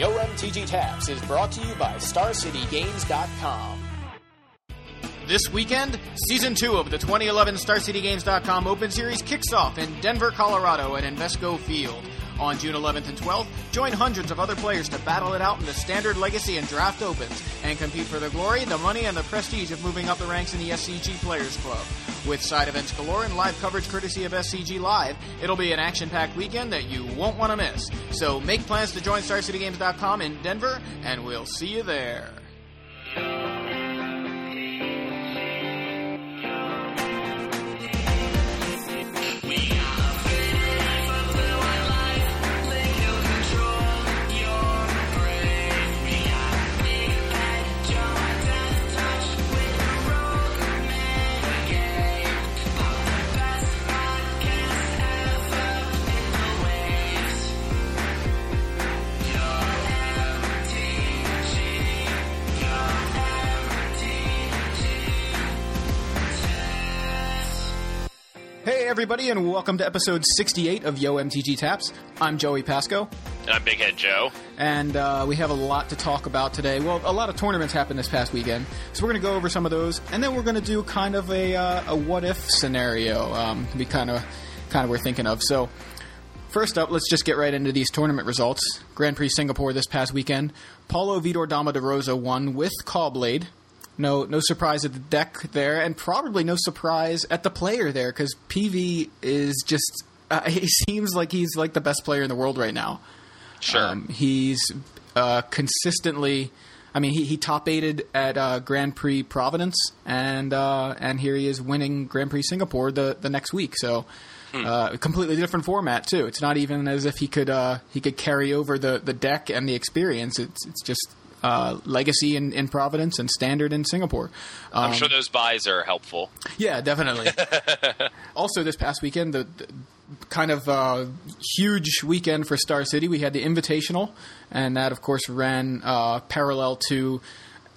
Yo MTG Taps is brought to you by StarCityGames.com. This weekend, Season 2 of the 2011 StarCityGames.com Open Series kicks off in Denver, Colorado at Invesco Field. On June 11th and 12th, join hundreds of other players to battle it out in the Standard Legacy and Draft Opens and compete for the glory, the money, and the prestige of moving up the ranks in the SCG Players Club. With side events galore and live coverage courtesy of SCG Live, it'll be an action packed weekend that you won't want to miss. So make plans to join StarCityGames.com in Denver, and we'll see you there. Everybody, and welcome to episode 68 of Yo MTG Taps. I'm Joey Pasco, And I'm Big Head Joe. and uh, we have a lot to talk about today. Well, a lot of tournaments happened this past weekend, so we're going to go over some of those, and then we're going to do kind of a, uh, a what if scenario. Um, be kind of kind of we're thinking of. So, first up, let's just get right into these tournament results. Grand Prix Singapore this past weekend, Paulo Vitor Damo da Rosa won with Caw-Blade. No, no surprise at the deck there, and probably no surprise at the player there because PV is just. Uh, he seems like he's like the best player in the world right now. Sure. Um, he's uh, consistently. I mean, he, he top aided at uh, Grand Prix Providence, and uh, and here he is winning Grand Prix Singapore the, the next week. So, uh, completely different format too. It's not even as if he could uh, he could carry over the, the deck and the experience. It's it's just uh, legacy in, in Providence and standard in Singapore. Um, I'm sure those buys are helpful. yeah, definitely. also, this past weekend, the, the kind of uh, huge weekend for Star City. We had the Invitational, and that, of course, ran uh, parallel to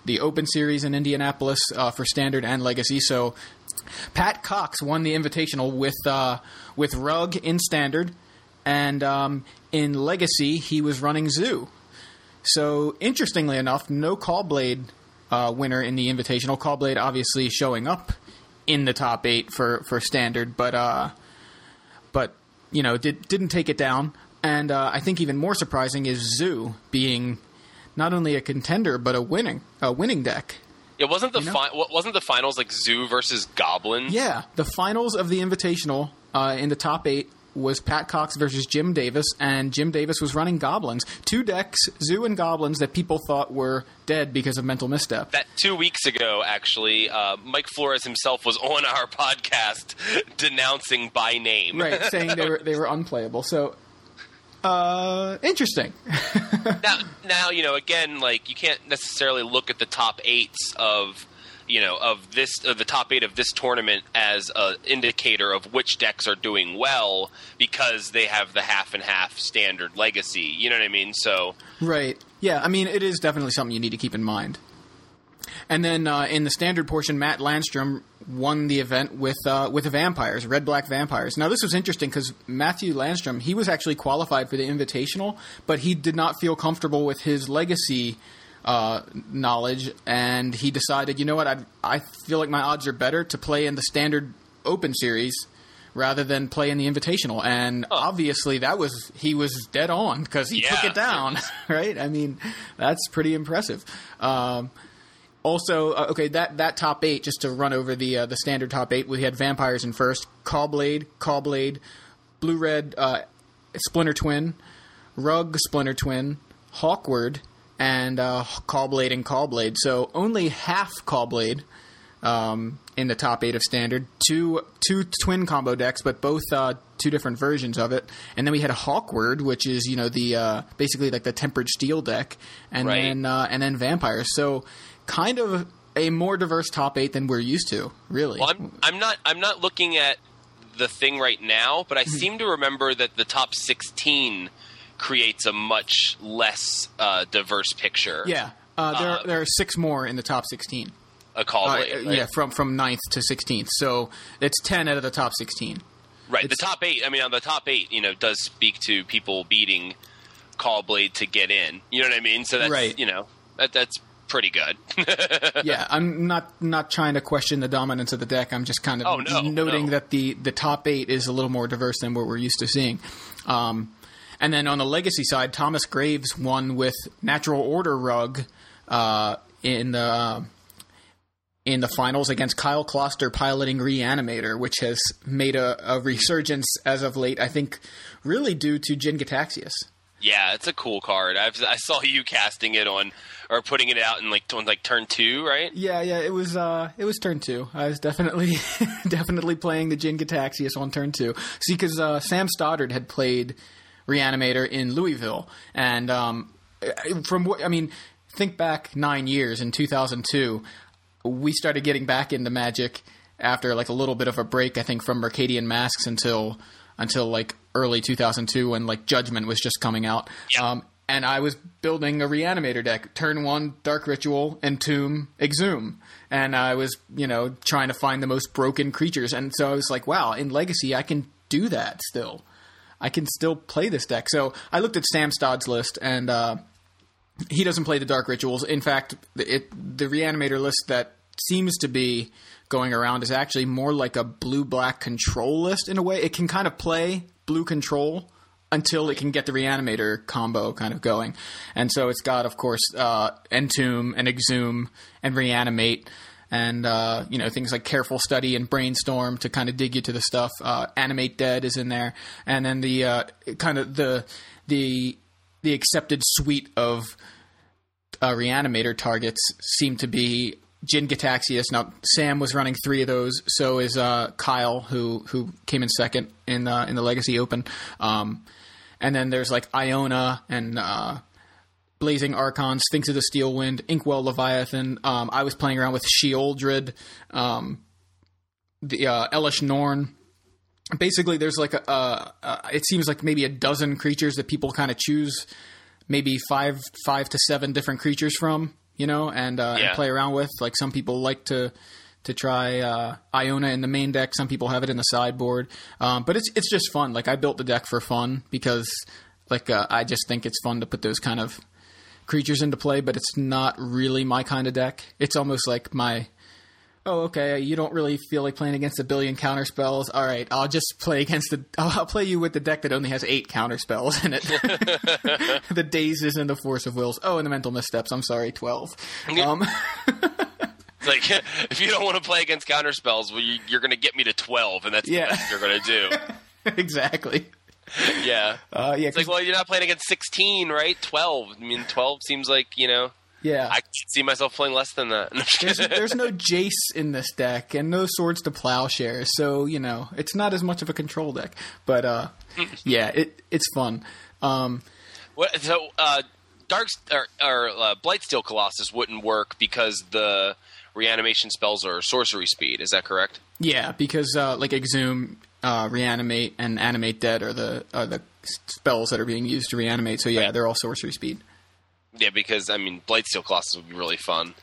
the Open Series in Indianapolis uh, for Standard and Legacy. So, Pat Cox won the Invitational with uh, with Rug in Standard, and um, in Legacy he was running Zoo. So, interestingly enough, no Caw-Blade uh, winner in the Invitational. Caw-Blade obviously showing up in the top eight for, for standard, but uh, but you know did, didn't take it down. And uh, I think even more surprising is Zoo being not only a contender but a winning a winning deck. It wasn't the You know? fi- wasn't the finals like Zoo versus Goblin. Yeah, the finals of the Invitational uh, in the top eight was Pat Cox versus Jim Davis, and Jim Davis was running Goblins, two decks, Zoo and Goblins that people thought were dead because of mental misstep. That two weeks ago, actually, uh, Mike Flores himself was on our podcast denouncing by name. right, saying they were they were unplayable. So, uh, interesting. now, now you know. Again, like you can't necessarily look at the top eights of you know of this of the top eight of this tournament as an indicator of which decks are doing well because they have the half and half standard legacy. You know what I mean? So Right. Yeah, I mean, it is definitely something you need to keep in mind. And then uh, in the standard portion, Matt Landstrom won the event with uh, with the Vampires, Red Black Vampires. Now this was interesting because Matthew Landstrom he was actually qualified for the Invitational, but he did not feel comfortable with his legacy uh, knowledge, and he decided, you know what, I I feel like my odds are better to play in the standard Open Series rather than play in the Invitational. And obviously, that was he was dead on because he took it down, right? I mean, that's pretty impressive. Um, also, uh, okay, that, that top eight, just to run over the uh, the standard top eight, we had Vampires in first, Caw-Blade, Caw-Blade, Blue Red, uh, Splinter Twin, Rug Splinter Twin, Hawkward, and uh, Caw-Blade and Caw-Blade. So only half Caw-Blade um, in the top eight of standard. Two two twin combo decks, but both uh, two different versions of it. And then we had a Hawkward, which is you know the uh, basically like the tempered steel deck, and Right. then uh, and then vampires. So kind of a more diverse top eight than we're used to, really. Well, I'm, I'm not. I'm not looking at the thing right now, but I seem to remember that the top 16 creates a much less uh, diverse picture. yeah. Uh, there, Uh, there are six more in the top 16. a call Uh, right? Yeah, from from 9th to 16th. So it's 10 out of the top 16. right. The top eight. I mean, on the top eight, you know, does speak to people beating Caw-Blade to get in. You know what I mean? So that's Right. you know that that's pretty good. yeah, I'm not not trying to question the dominance of the deck. I'm just kind of Oh, no, noting no. that the the top eight is a little more diverse than what we're used to seeing. Um, and then on the legacy side, Thomas Graves won with Natural Order Rug uh, in the in the finals against Kyle Kloster piloting Reanimator, which has made a, a resurgence as of late. I think really due to Jin-Gitaxias. yeah, it's a cool card. I've, I saw you casting it on or putting it out in like on like turn two, right? Yeah, yeah, it was uh it was turn two. I was definitely definitely playing the Jin-Gitaxias on turn two. See, because uh, Sam Stoddard had played Reanimator in Louisville, and um, from what I mean, think back nine years in 2002, we started getting back into Magic after like a little bit of a break. I think from Mercadian Masks until until like early 2002 when like Judgment was just coming out. Yeah. Um, and I was building a reanimator deck. Turn one, Dark Ritual, Entomb, Exhume. And I was, you know, trying to find the most broken creatures. And so I was like, wow, in Legacy, I can do that still. I can still play this deck. So I looked at Sam Stodd's list, and uh, he doesn't play the Dark Rituals. In fact, it, the Reanimator list that seems to be going around is actually more like a blue black control list in a way. It can kind of play blue control until it can get the Reanimator combo kind of going. And so it's got, of course, uh, Entomb and Exhume and Reanimate. And uh, you know things like careful study and brainstorm to kind of dig you to the stuff. Uh, Animate Dead is in there, and then the uh, kind of the the the accepted suite of uh, reanimator targets seem to be Jin. Now Sam was running three of those. So is uh, Kyle, who who came in second in uh, in the Legacy Open. Um, and then there's like Iona and uh, Blazing Archons, Sphinx of the Steel Wind, Inkwell Leviathan. Um, I was playing around with Sheoldred, um, the uh, Elesh Norn. Basically there's like a uh, uh, it seems like maybe a dozen creatures that people kind of choose maybe five five to seven different creatures from you know and, uh, Yeah. and play around with. Like some people like to to try uh, Iona in the main deck. Some people have it in the sideboard. Um, but it's it's just fun. Like I built the deck for fun because like uh, I just think it's fun to put those kind of creatures into play but it's not really my kind of deck it's almost like my oh, okay, you don't really feel like playing against a billion counter spells. All right, I'll just play against the. I'll, I'll play you with the deck that only has eight counter spells in it. the dazes and the force of wills. Oh, and the mental missteps. I'm sorry, twelve. Um, like if you don't want to play against counter spells, well, you, you're going to get me to twelve, and that's Yeah. the best you're going to do. exactly. Yeah. Uh, yeah, It's like, well, you're not playing against 16, right? 12. I mean, 12 seems like, you know, yeah. I see myself playing less than that. there's, there's no Jace in this deck and no swords to plowshares, so you know it's not as much of a control deck. But uh, yeah, it it's fun. Um, What, so, uh, Dark or, or uh, Blightsteel Colossus wouldn't work because the reanimation spells are sorcery speed. Is that correct? Yeah, because uh, like exhume, uh, reanimate, and animate dead are the are the spells that are being used to reanimate. So yeah, they're all sorcery speed. Yeah, because I mean, Blightsteel Colossus would be really fun.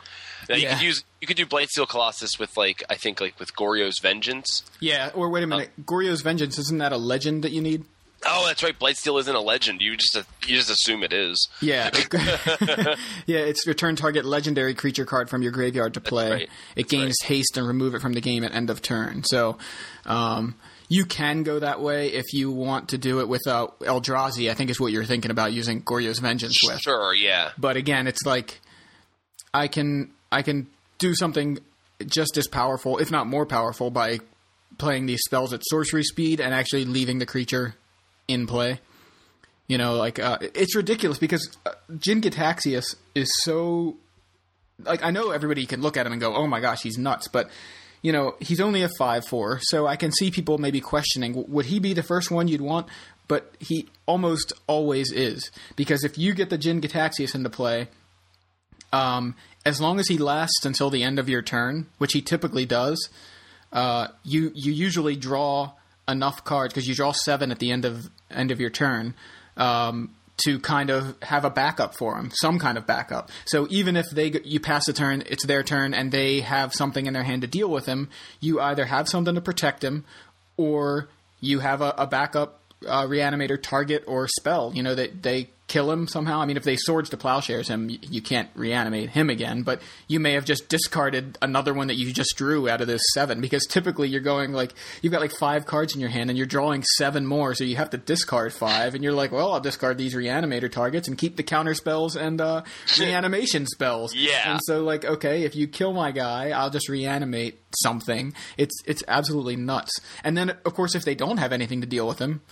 Now, you Yeah. could use you could do Blightsteel Colossus with like I think like with Goryo's Vengeance. Yeah, or wait a minute, Goryo's Vengeance isn't that a legend that you need? Oh, that's right. Blightsteel isn't a legend. You just you just assume it is. Yeah, yeah, it's return target legendary creature card from your graveyard to play. right. It That's gains haste and remove it from the game at end of turn. So. Um, you can go that way if you want to do it with uh, Eldrazi. I think is what you're thinking about using Goryo's Vengeance with. Sure, yeah. but again it's like i can i can do something just as powerful if not more powerful by playing these spells at sorcery speed and actually leaving the creature in play you know like uh, it's ridiculous because uh, jin is so like i know everybody can look at him and go oh my gosh he's nuts but you know he's only a 5-4 so i can see people maybe questioning would he be the first one you'd want? But he almost always is because if you get the Jin-Gitaxias into play, um, as long as he lasts until the end of your turn, which he typically does, uh, you you usually draw enough cards because you draw seven at the end of end of your turn um, to kind of have a backup for them, some kind of backup. So even if they you pass a turn, it's their turn, and they have something in their hand to deal with him, you either have something to protect him, or you have a, a backup uh, reanimator target or spell. You know that they kill him somehow. I mean, if they swords to plowshares him, you, can't reanimate him again. But you may have just discarded another one that you just drew out of this seven because typically you're going like you've got like five cards in your hand and you're drawing seven more, so you have to discard five, and you're like, well, I'll discard these reanimator targets and keep the counter spells and uh, reanimation spells. Yeah. And so like, okay, if you kill my guy, I'll just reanimate something. It's it's absolutely nuts. And then of course, if they don't have anything to deal with him,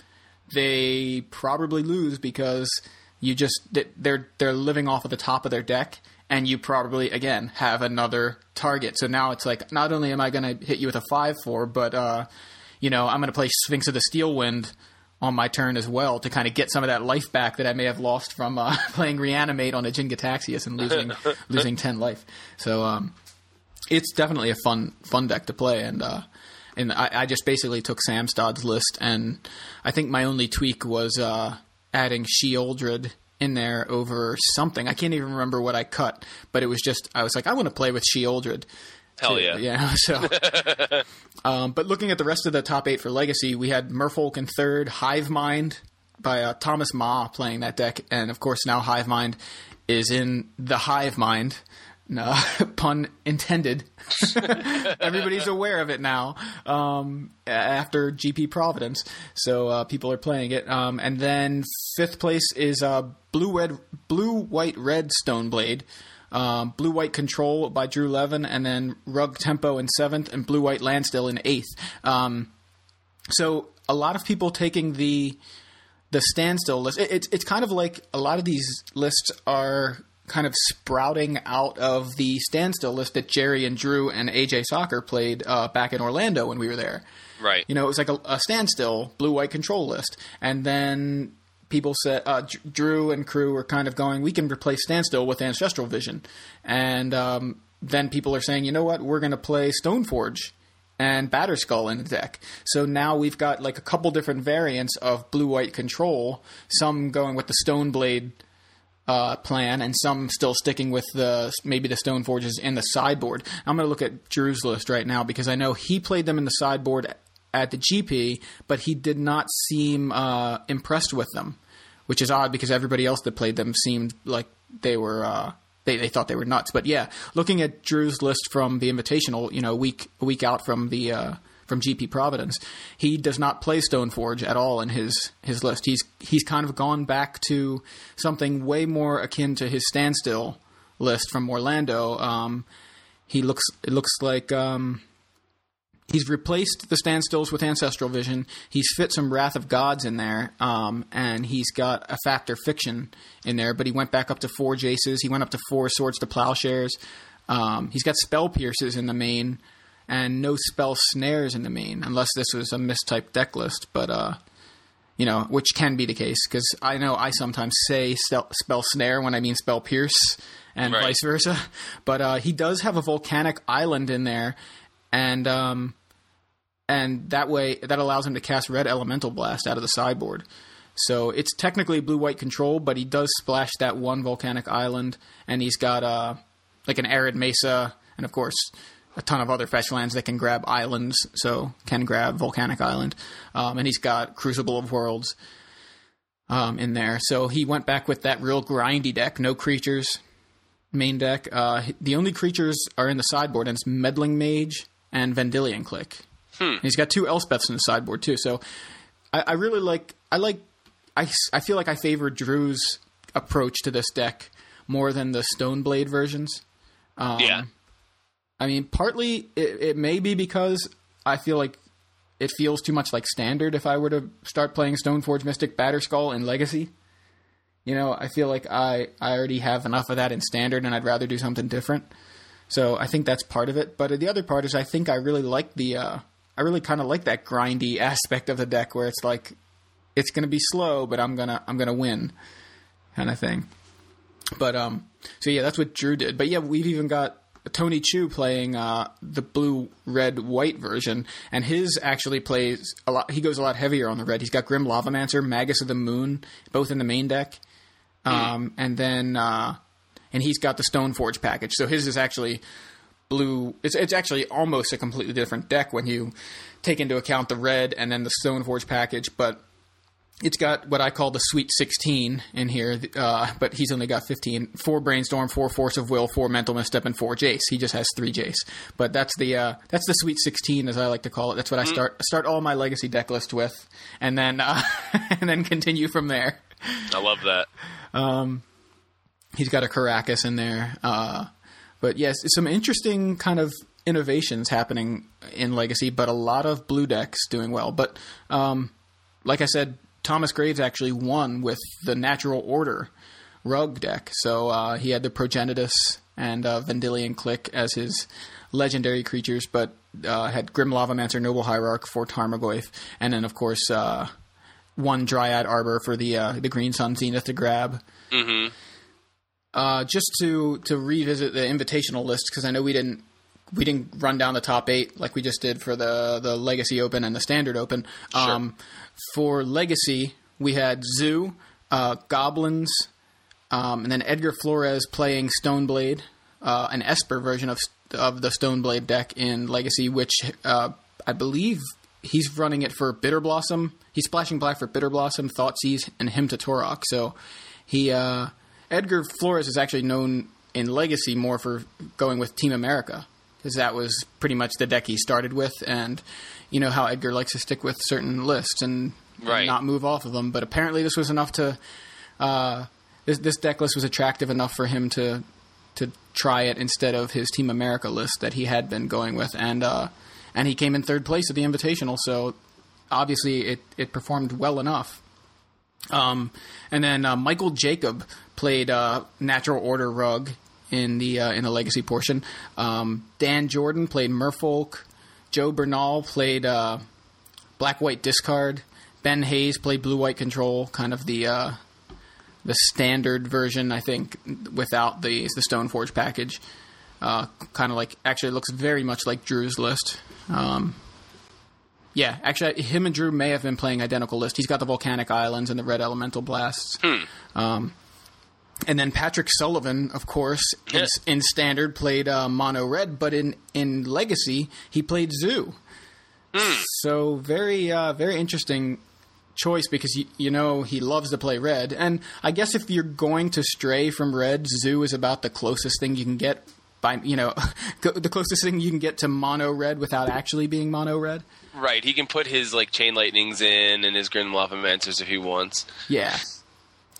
they probably lose because you just they're they're living off of the top of their deck and you probably again have another target. So now it's like not only am i going to hit you with a 5-4 but uh, you know i'm going to play sphinx of the steel wind on my turn as well to kind of get some of that life back that i may have lost from uh, playing reanimate on a Jin-Gitaxias and losing losing 10 life. So um, it's definitely a fun fun deck to play and uh, and I, I, just basically took Sam Stodd's list, and I think my only tweak was uh, adding Sheoldred in there over something. I can't even remember what I cut, but it was just I was like, I want to play with Sheoldred. Hell yeah! Yeah. So, um, but looking at the rest of the top eight for Legacy, we had Merfolk in third, Hive Mind by uh, Thomas Ma playing that deck, and of course now Hive Mind is in the Hive Mind. No, pun intended. Everybody's aware of it now um, after GP Providence, so uh, people are playing it. Um, and then fifth place is uh, blue red, blue white red Stoneblade. Um, blue white control by Drew Levin, and then Rug Tempo in seventh, and blue white Landstill in eighth. Um, so a lot of people taking the the standstill list. It, it's it's kind of like a lot of these lists are kind of sprouting out of the standstill list that Gerry and Drew and AJ Sacher played uh, back in Orlando when we were there. Right. You know, it was like a, a standstill blue white control list, and then people said uh, Drew and crew were kind of going, we can replace standstill with ancestral vision, and um, then people are saying, you know what, we're going to play Stoneforge and Batterskull in the deck. So now we've got like a couple different variants of blue white control. Some going with the Stoneblade uh, plan, and some still sticking with the maybe the Stone Forges in the sideboard. I'm going to look at Drew's list right now because I know he played them in the sideboard at the GP, but he did not seem uh, impressed with them, which is odd because everybody else that played them seemed like they were. Uh, they, they thought they were nuts, but yeah, looking at Drew's list from the Invitational, you know, week a week out from the uh, from GP Providence, he does not play Stoneforge at all in his his list. He's he's kind of gone back to something way more akin to his standstill list from Orlando. Um, he looks it looks like um, he's replaced the standstills with ancestral vision. He's fit some Wrath of Gods in there, um, and he's got a Fact or Fiction in there. But he went back up to four Jaces. He went up to four Swords to Plowshares. Um, he's got Spell Pierces in the main and no spell snares in the main, unless this was a mistyped deck list. But uh, you know, which can be the case because I know I sometimes say spell snare when I mean spell pierce, and right. vice versa. But uh, he does have a volcanic island in there, and um, and that way that allows him to cast red elemental blast out of the sideboard. So it's technically blue white control, but he does splash that one volcanic island, and he's got uh, like an arid mesa, and of course a ton of other fetch lands that can grab islands, so can grab Volcanic Island. Um, and he's got Crucible of Worlds um, in there. So he went back with that real grindy deck, no creatures main deck. Uh, the only creatures are in the sideboard, and it's Meddling Mage and Vendilion Clique. Hmm. He's got two Elspeths in the sideboard too. So I, I really like. I like. I, I feel like I favor Drew's approach to this deck more than the Stoneblade versions. Um, yeah. I mean, partly it, it may be because I feel like it feels too much like standard if I were to start playing Stoneforge Mystic Batterskull in Legacy. You know, I feel like I, I already have enough of that in standard and I'd rather do something different. So I think that's part of it. But the other part is I think I really like the uh, I really kind of like that grindy aspect of the deck where it's like it's going to be slow, but I'm gonna I'm gonna win, kind of thing. But um, so yeah, that's what Drew did. But yeah, we've even got Tony Chu playing uh, the blue, red, white version, and his actually plays a lot. He goes a lot heavier on the red. He's got Grim Lavamancer, Magus of the Moon, both in the main deck, um, and then uh, and he's got the Stoneforge package. So his is actually blue. It's it's actually almost a completely different deck when you take into account the red and then the Stoneforge package, but it's got what I call the Sweet 16 in here, uh, but he's only got 15. Four Brainstorm, four Force of Will, four Mental Misstep, and four Jace. He just has three Jace. But that's the uh, that's the Sweet 16, as I like to call it. That's what I start start all my Legacy deck list with, and then uh, and then continue from there. I love that. He's got a Karakas in there. Uh, but yes, some interesting kind of innovations happening in Legacy, but a lot of blue decks doing well. But um, like I said, Thomas Graves actually won with the Natural Order rug deck. So uh, he had the Progenitus and uh, Vendilion Clique as his legendary creatures, but uh, had Grim Lavamancer, Noble Hierarch for Tarmogoyf, and then of course uh, one Dryad Arbor for the uh, the Green Sun Zenith to grab. Mm-hmm. Uh, just to to revisit the invitational list because I know we didn't we didn't run down the top eight like we just did for the the Legacy Open and the Standard Open. Um, for Legacy, we had Zoo, uh, Goblins, um, and then Edgar Flores playing Stoneblade, uh, an Esper version of of the Stoneblade deck in Legacy, which uh, I believe he's running it for Bitter Blossom. He's splashing black for Bitter Blossom, Thoughtseize, and Hymn to Tourach. So he uh, Edgar Flores is actually known in Legacy more for going with Team America because that was pretty much the deck he started with, and you know how Edgar likes to stick with certain lists and Right. not move off of them. But apparently, this was enough to uh, this this deck list was attractive enough for him to to try it instead of his Team America list that he had been going with, and uh, and he came in third place at the Invitational. So obviously, it it performed well enough. Um, and then uh, Michael Jacob played uh, Natural Order Rug in the uh, in the Legacy portion. Um, Dan Jordan played Merfolk. Joe Bernal played uh, Black White Discard. Ben Hayes played Blue White Control, kind of the uh, the standard version, I think, without the the Stoneforge package. Uh, kind of like actually, it looks very much like Drew's list. Um, yeah, actually, him and Drew may have been playing identical list. He's got the volcanic islands and the red elemental blasts. Um, and then Patrick Sullivan, of course, in, Yeah. in standard played uh, mono red, but in in legacy he played Zoo. So very uh, very interesting choice because you, you know he loves to play red, and I guess if you're going to stray from red, Zoo is about the closest thing you can get by you know the closest thing you can get to mono red without actually being mono red. Right. He can put his like chain lightnings in and his Grim Lavamancers if he wants. Yeah.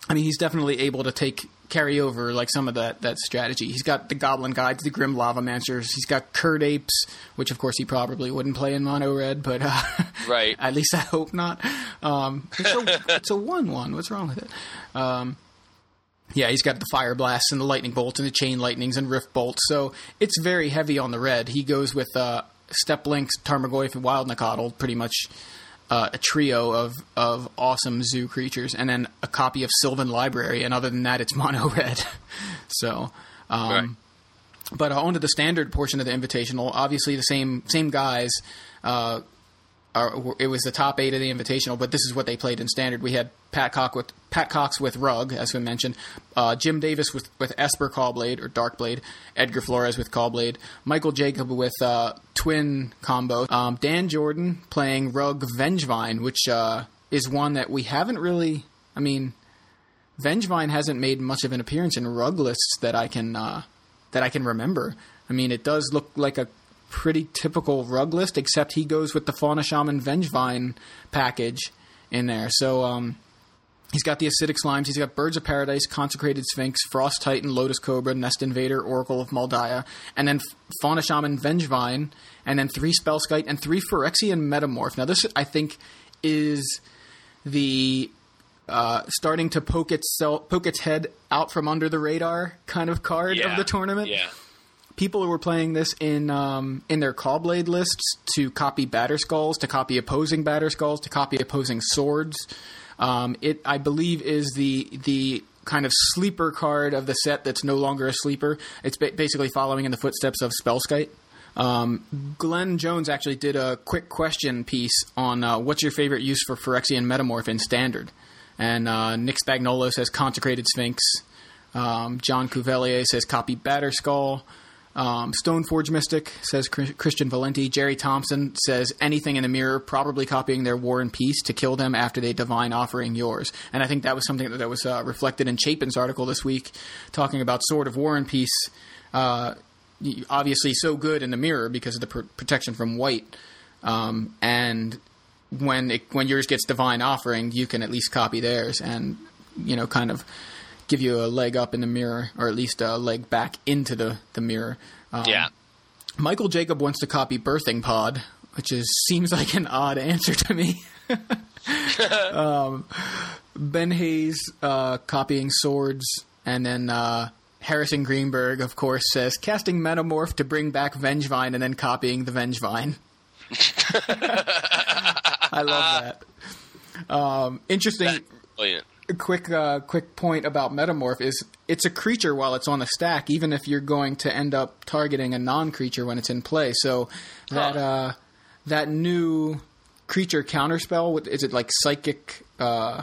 I mean, he's definitely able to take carry over like some of that that strategy. He's got the Goblin Guides, the Grim Lavamancers. He's got Kird Apes, which of course he probably wouldn't play in mono red, but uh, Right. at least I hope not. Um, it's a it's a one one. What's wrong with it? Um, yeah, he's got the fire blasts and the lightning bolts and the chain lightnings and rift bolts. So it's very heavy on the red. He goes with uh, Steppe Lynx, Tarmogoyf, and Wild Nacatl, pretty much uh, a trio of of awesome zoo creatures, and then a copy of Sylvan Library. And other than that, it's mono red. so. Um, Right. But uh, onto the standard portion of the invitational, obviously the same same guys. Uh, are, it was the top eight of the invitational, but this is what they played in standard. We had Pat Cox with Pat Cox with Rug, as we mentioned, uh, Jim Davis with with Esper Caw-Blade or Darkblade, Edgar Flores with Caw-Blade, Michael Jacob with uh, Twin combo, um, Dan Jordan playing Rug Vengevine, which uh, is one that we haven't really. I mean, Vengevine hasn't made much of an appearance in rug lists that I can uh, that I can remember. I mean, it does look like a pretty typical rug list, except he goes with the Fauna Shaman Vengevine package in there. So um, he's got the acidic slimes. He's got Birds of Paradise, Consecrated Sphinx, Frost Titan, Lotus Cobra, Nest Invader, Oracle of Mul Daya, and then Fauna Shaman Vengevine, and then three Spellskite and three Phyrexian Metamorph. Now, this I think is the uh, starting to poke itself, poke its head out from under the radar kind of card Yeah. of the tournament. Yeah. People who were playing this in um, in their Caw-Blade lists to copy Batterskulls, to copy opposing Batterskulls, to copy opposing swords. Um, it, I believe, is the the kind of sleeper card of the set that's no longer a sleeper. It's ba- basically following in the footsteps of Spellskite. Um, Glenn Jones actually did a quick question piece on uh, what's your favorite use for Phyrexian Metamorph in Standard. And uh, Nick Spagnolo says Consecrated Sphinx. Um, John Cuvelier says copy Batterskull. Um, Stoneforge Mystic says Christian Valenti. Gerry Thompson says anything in the mirror, probably copying their War and Peace to kill them after they divine offering yours. And I think that was something that was uh, reflected in Chapin's article this week, talking about Sword of War and Peace. Uh, obviously, so good in the mirror because of the pr- protection from white. Um, and when it, when yours gets divine offering, you can at least copy theirs and you know kind of give you a leg up in the mirror, or at least a leg back into the the mirror. Um, yeah. Michael Jacob wants to copy Birthing Pod, which is seems like an odd answer to me. um, ben Hayes uh, copying swords, and then uh, Harrison Greenberg, of course, says casting Metamorph to bring back Vengevine, and then copying the Vengevine. I love that. Um, interesting. brilliant quick uh, quick point about metamorph is it's a creature while it's on the stack, even if you're going to end up targeting a non creature when it's in play. So that huh. uh, that new creature counterspell with is it like psychic? Uh,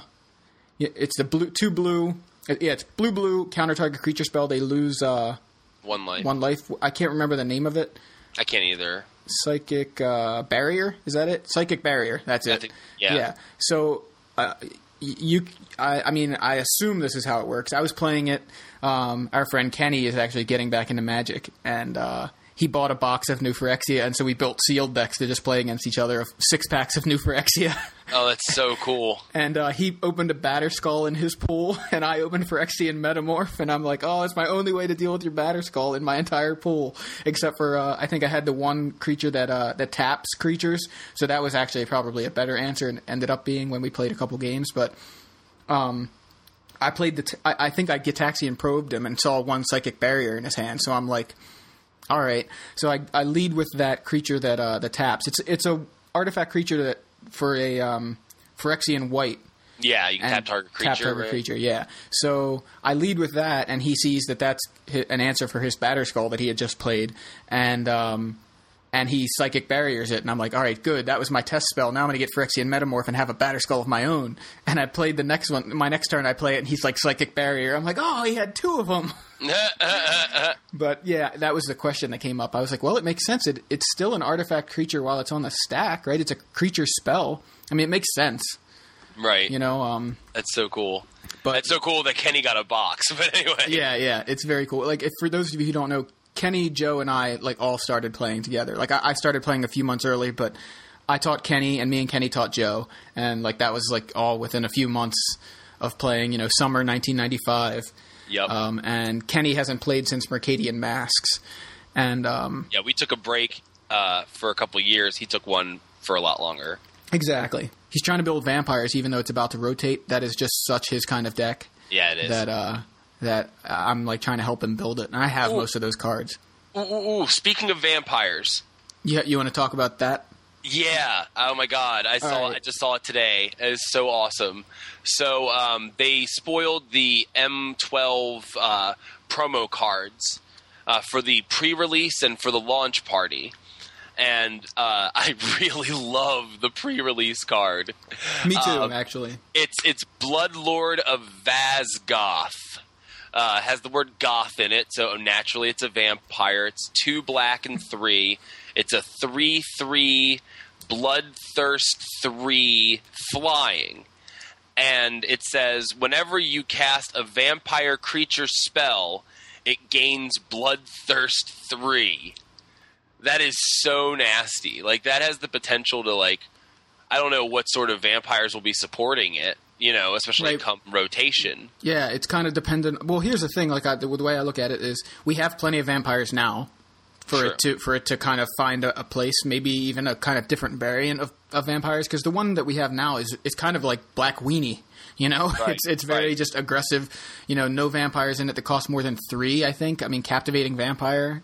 it's the blue two blue. Yeah, it's blue blue counter target creature spell. They lose uh, one life. One life. I can't remember the name of it. I can't either. Psychic uh, barrier is that it? Psychic barrier. That's it. Think, yeah. Yeah. So uh, you I, I, mean i assume this is how it works. I was playing it um, our friend kenny is actually getting back into magic and uh, he bought a box of new phyrexia and so we built sealed decks to just play against each other of six packs of new phyrexia oh that's so cool and uh, he opened a Batterskull in his pool and i opened Phyrexian Metamorph and i'm like oh it's my only way to deal with your Batterskull in my entire pool except for uh, i think i had the one creature that uh, that taps creatures so that was actually probably a better answer and ended up being when we played a couple games but um, I played the. T- I, I think I Gitaxian probed him and saw one psychic barrier in his hand. So I'm like, all right. So I, I lead with that creature that uh, that taps. It's it's a artifact creature that for a um, Phyrexian white. Yeah, you can tap target creature. Tap target right? creature. Yeah. So I lead with that, and he sees that that's an answer for his Batterskull that he had just played, and um, and he psychic barriers it, and I'm like, all right, good. That was my test spell. Now I'm going to get Phyrexian Metamorph and have a Batterskull of my own. And I played the next one. My next turn, I play it, and he's like psychic barrier. I'm like, oh, he had two of them. but yeah, that was the question that came up. I was like, well, it makes sense. It, it's still an artifact creature while it's on the stack, right? It's a creature spell. I mean, it makes sense. Right. You know, um, that's so cool. But it's so cool that Kenny got a box. But anyway, yeah, yeah, it's very cool. Like, if, for those of you who don't know, Kenny, Joe, and I like all started playing together. Like I, I, started playing a few months early, but I taught Kenny, and me and Kenny taught Joe, and like that was like all within a few months of playing. You know, summer 1995. Yep. Um, and Kenny hasn't played since Mercadian Masks, and um, yeah, we took a break uh, for a couple years. He took one for a lot longer. Exactly. He's trying to build vampires, even though it's about to rotate. That is just such his kind of deck. Yeah, it is. That uh, that I'm like trying to help him build it, and I have ooh. most of those cards. Ooh, ooh, ooh, Speaking of vampires, yeah, you want to talk about that? Yeah. Oh my God, I saw. Right. I just saw it today. It's so awesome. So um, they spoiled the M12 uh, promo cards uh, for the pre-release and for the launch party. And uh, I really love the pre-release card. Me too, um, actually. It's it's Bloodlord of Vaasgoth uh, has the word goth in it, so naturally it's a vampire. It's two black and three. It's a three three bloodthirst three flying. And it says whenever you cast a vampire creature spell, it gains bloodthirst three. That is so nasty. Like that has the potential to like I don't know what sort of vampires will be supporting it you know, especially right. come rotation. Yeah, it's kind of dependent. Well, here's the thing: like I, the, the, way I look at it is, we have plenty of vampires now for sure. it to for it to kind of find a, a, place, maybe even a kind of different variant of, of vampires. Because the one that we have now is it's kind of like Black Weenie. You know, right. it's it's very right. just aggressive. You know, no vampires in it that cost more than three. I think. I mean, captivating vampire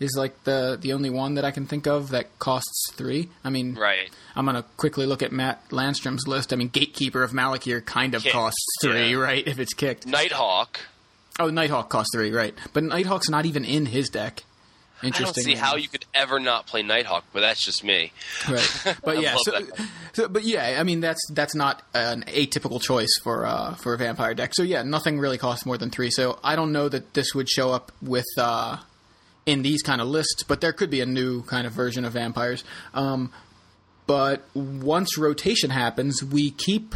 is like the the only one that I can think of that costs three. I mean, right. I'm gonna quickly look at Matt Landstrom's list. I mean, Gatekeeper of Malakir kind of costs three, yeah. right? If it's kicked. Nighthawk. Oh, Nighthawk costs three, right? But Nighthawk's not even in his deck. Interesting. I don't see how you could ever not play Nighthawk, but that's just me. Right. But yeah, so, so, but yeah, I mean that's that's not an atypical choice for uh, for a vampire deck. So yeah, nothing really costs more than three. So I don't know that this would show up with uh, in these kind of lists, but there could be a new kind of version of vampires. Um, but once rotation happens, we keep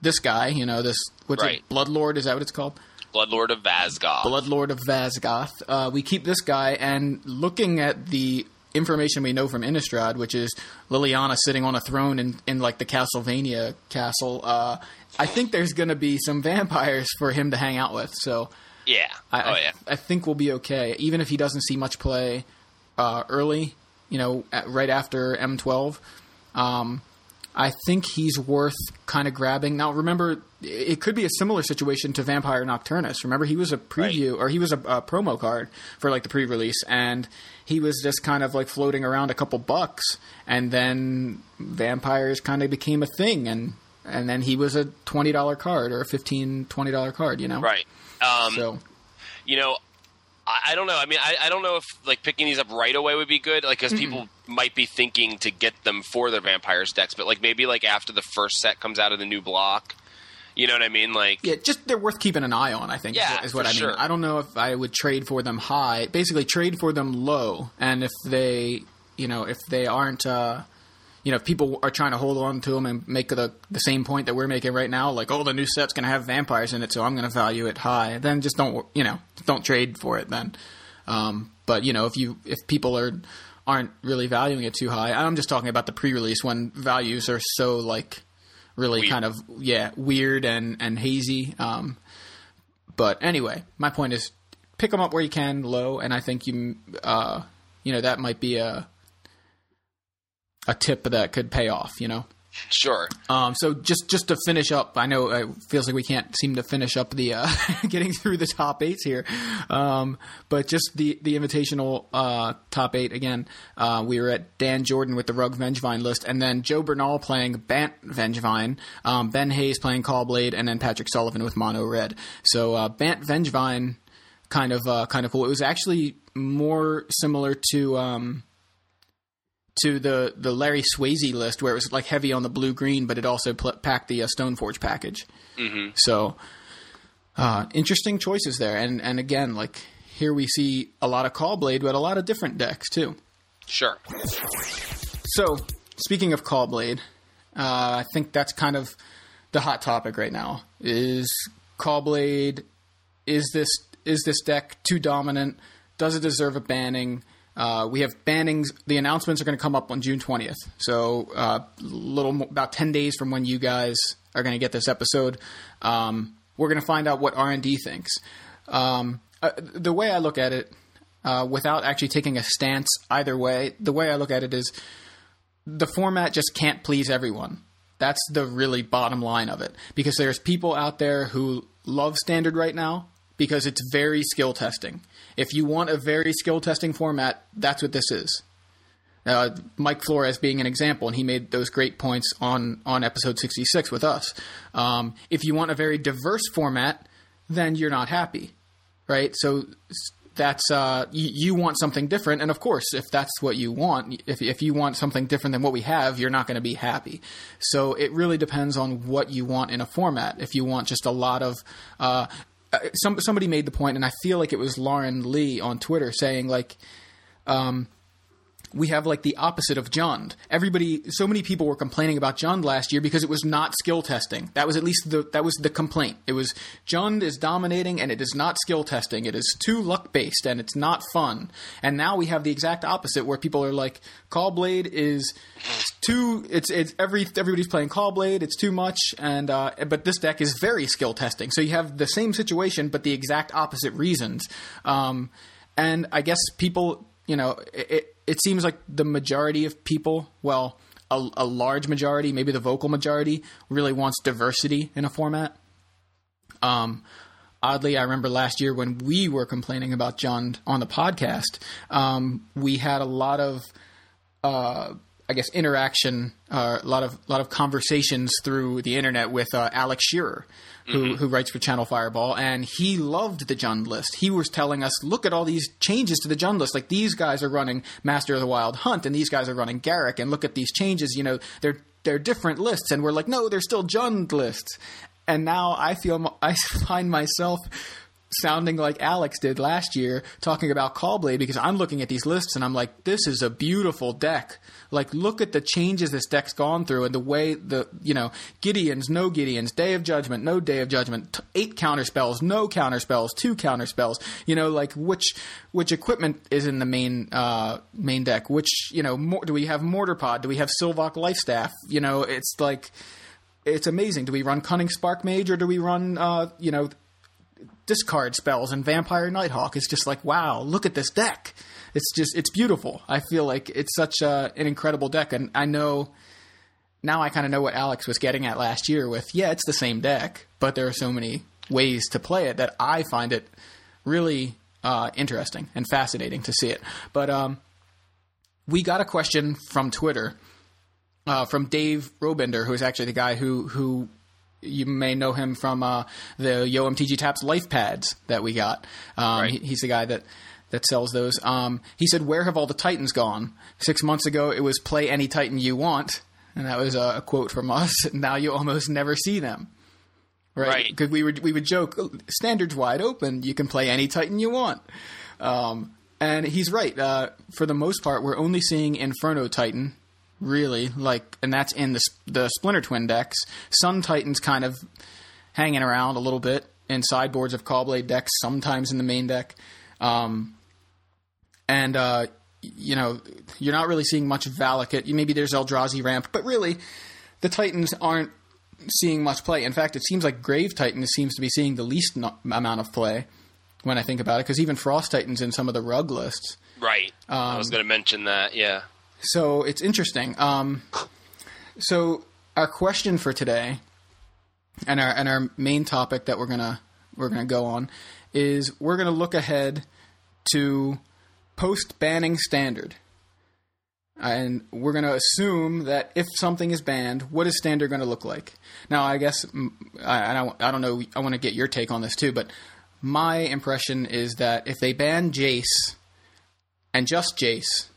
this guy. You know, this what's Right. it? Bloodlord is that what it's called? Bloodlord of Vaasgoth. Bloodlord of Vaasgoth. Uh, we keep this guy, and looking at the information we know from Innistrad, which is Liliana sitting on a throne in, in like the Castlevania castle, uh, I think there's going to be some vampires for him to hang out with. So yeah. I, oh yeah. I think we'll be okay, even if he doesn't see much play uh, early. You know, at, right after M12. Um, I think he's worth kind of grabbing. Now, remember, it could be a similar situation to Vampire Nocturnus. Remember, he was a preview or he was a, a promo card for like the pre-release, and he was just kind of like floating around a couple bucks, and then vampires kind of became a thing, and and then he was a twenty dollar card or a 15 20 dollar card. You know, Right. Um, So you know, I, I don't know. I mean, I, I don't know if like picking these up right away would be good, like because people might be thinking to get them for their vampires decks, but like maybe like after the first set comes out of the new block, you know what I mean? Like, Yeah, just they're worth keeping an eye on. I think. is Yeah, what- is what I mean. sure. I don't know if I would trade for them high. Basically, trade for them low, and if they, you know, if they aren't, uh, you know, if people are trying to hold on to them and make the the same point that we're making right now, like, oh, the new set's going to have vampires in it, so I'm going to value it high. Then just don't, you know, don't trade for it then. Um, but you know, if you if people are aren't really valuing it too high, I'm just talking about the pre-release when values are so like really Weird. kind of yeah weird and and hazy. Um, but anyway, my point is pick them up where you can low, and I think you uh, you know that might be a a tip that could pay off. You know. sure. Um, so just just to finish up, I know it feels like we can't seem to finish up the uh, getting through the top eights here, um, but just the the invitational uh, top eight again. Uh, we were at Dan Jordan with the Rug Vengevine list, and then Joe Bernal playing Bant Vengevine, um, Ben Hayes playing Caw-Blade, and then Patrick Sullivan with Mono Red. So uh, Bant Vengevine, kind of uh, kind of cool. It was actually more similar to. To the the Larry Swasey list, where it was like heavy on the blue green, but it also pl- packed the uh, Stoneforge package. Mm-hmm. So uh, interesting choices there, and and again, like here we see a lot of Caw-Blade, but a lot of different decks too. Sure. So speaking of Caw-Blade, uh, I think that's kind of the hot topic right now. Is Caw-Blade is this is this deck too dominant? Does it deserve a banning? Uh, we have bannings. The announcements are going to come up on June twentieth, so uh, little mo- about ten days from when you guys are going to get this episode. Um, we're going to find out what R and D thinks. Um, uh, the way I look at it, uh, without actually taking a stance either way, the way I look at it is the format just can't please everyone. That's the really bottom line of it. Because there's people out there who love standard right now because it's very skill testing. If you want a very skill testing format, that's what this is. Uh, Mike Flores being an example, and he made those great points on, on episode 66 with us. Um, if you want a very diverse format, then you're not happy, right? So that's uh, you, you want something different, and of course, if that's what you want, if if you want something different than what we have, you're not going to be happy. So it really depends on what you want in a format. If you want just a lot of uh, Uh, some somebody made the point, and I feel like it was Lauren Lee on Twitter saying like um, we have like the opposite of Jund. Everybody, so many people were complaining about Jund last year because it was not skill testing. That was at least the that was the complaint. It was Jund is dominating and it is not skill testing. It is too luck based and it's not fun. And now we have the exact opposite where people are like, Caw-Blade is too. It's it's every everybody's playing Caw-Blade. It's too much. And uh, but this deck is very skill testing. So you have the same situation but the exact opposite reasons. Um, and I guess people, you know, it, it seems like the majority of people, well, a, a large majority, maybe the vocal majority, really wants diversity in a format. Um, oddly, I remember last year when we were complaining about Jund on the podcast, um, we had a lot of, uh, I guess, interaction, uh, a lot of lot of conversations through the internet with uh, Alex Shearer, who who writes for Channel Fireball, and he loved the Jund list. He was telling us, look at all these changes to the Jund list. Like these guys are running Master of the Wild Hunt, and these guys are running Garruk, and look at these changes. You know, they're they're different lists, and we're like, no, they're still Jund lists. And now I feel I find myself sounding like Alex did last year, talking about Caw-Blade, because I'm looking at these lists and I'm like, this is a beautiful deck. Like, look at the changes this deck's gone through and the way the, you know, Gideons, no Gideons, Day of Judgment, no Day of Judgment, t- eight counter spells, no counter spells, two counter spells, you know, like which, which equipment is in the main, uh, main deck? Which, you know, more, do we have Mortar Pod? Do we have Sylvok Lifestaff? You know, it's like, it's amazing. Do we run Cunning Spark Mage or do we run, uh, you know, discard spells and Vampire Nighthawk. It's just like, wow, look at this deck. It's just, it's beautiful. I feel like it's such a, an incredible deck. And I know, now I kind of know what Alex was getting at last year with, yeah, it's the same deck, but there are so many ways to play it that I find it really uh, interesting and fascinating to see it. But um, we got a question from Twitter. Uh, from Dave Robender, who is actually the guy who who you may know him from uh, the Yo MTG Taps Life Pads that we got. Um, Right. he- he's the guy that that sells those. Um, he said, "Where have all the Titans gone? Six months ago, it was play any Titan you want, and that was a, a quote from us. Now you almost never see them." Right? Right. Because we would we would joke, standards wide open. You can play any Titan you want. Um, and he's right. Uh, for the most part, we're only seeing Inferno Titan, really. Like, and that's in the the Splinter Twin decks. Sun Titan's kind of hanging around a little bit in sideboards of Caw-Blade decks, sometimes in the main deck. Um, and uh, you know, you're not really seeing much Valakut. Maybe there's Eldrazi ramp, but really, the Titans aren't seeing much play. In fact, it seems like Grave Titan seems to be seeing the least no- amount of play when I think about it, because even Frost Titan's in some of the rug lists. Right. I Um, was going to mention that. Yeah. So it's interesting. Um, so our question for today, and our and our main topic that we're gonna we're gonna go on, is we're gonna look ahead to post banning standard, and we're gonna assume that if something is banned, what is standard to look like? Now, I guess I, I don't I don't know. I want to get your take on this too, but my impression is that if they ban Jace and just Jace,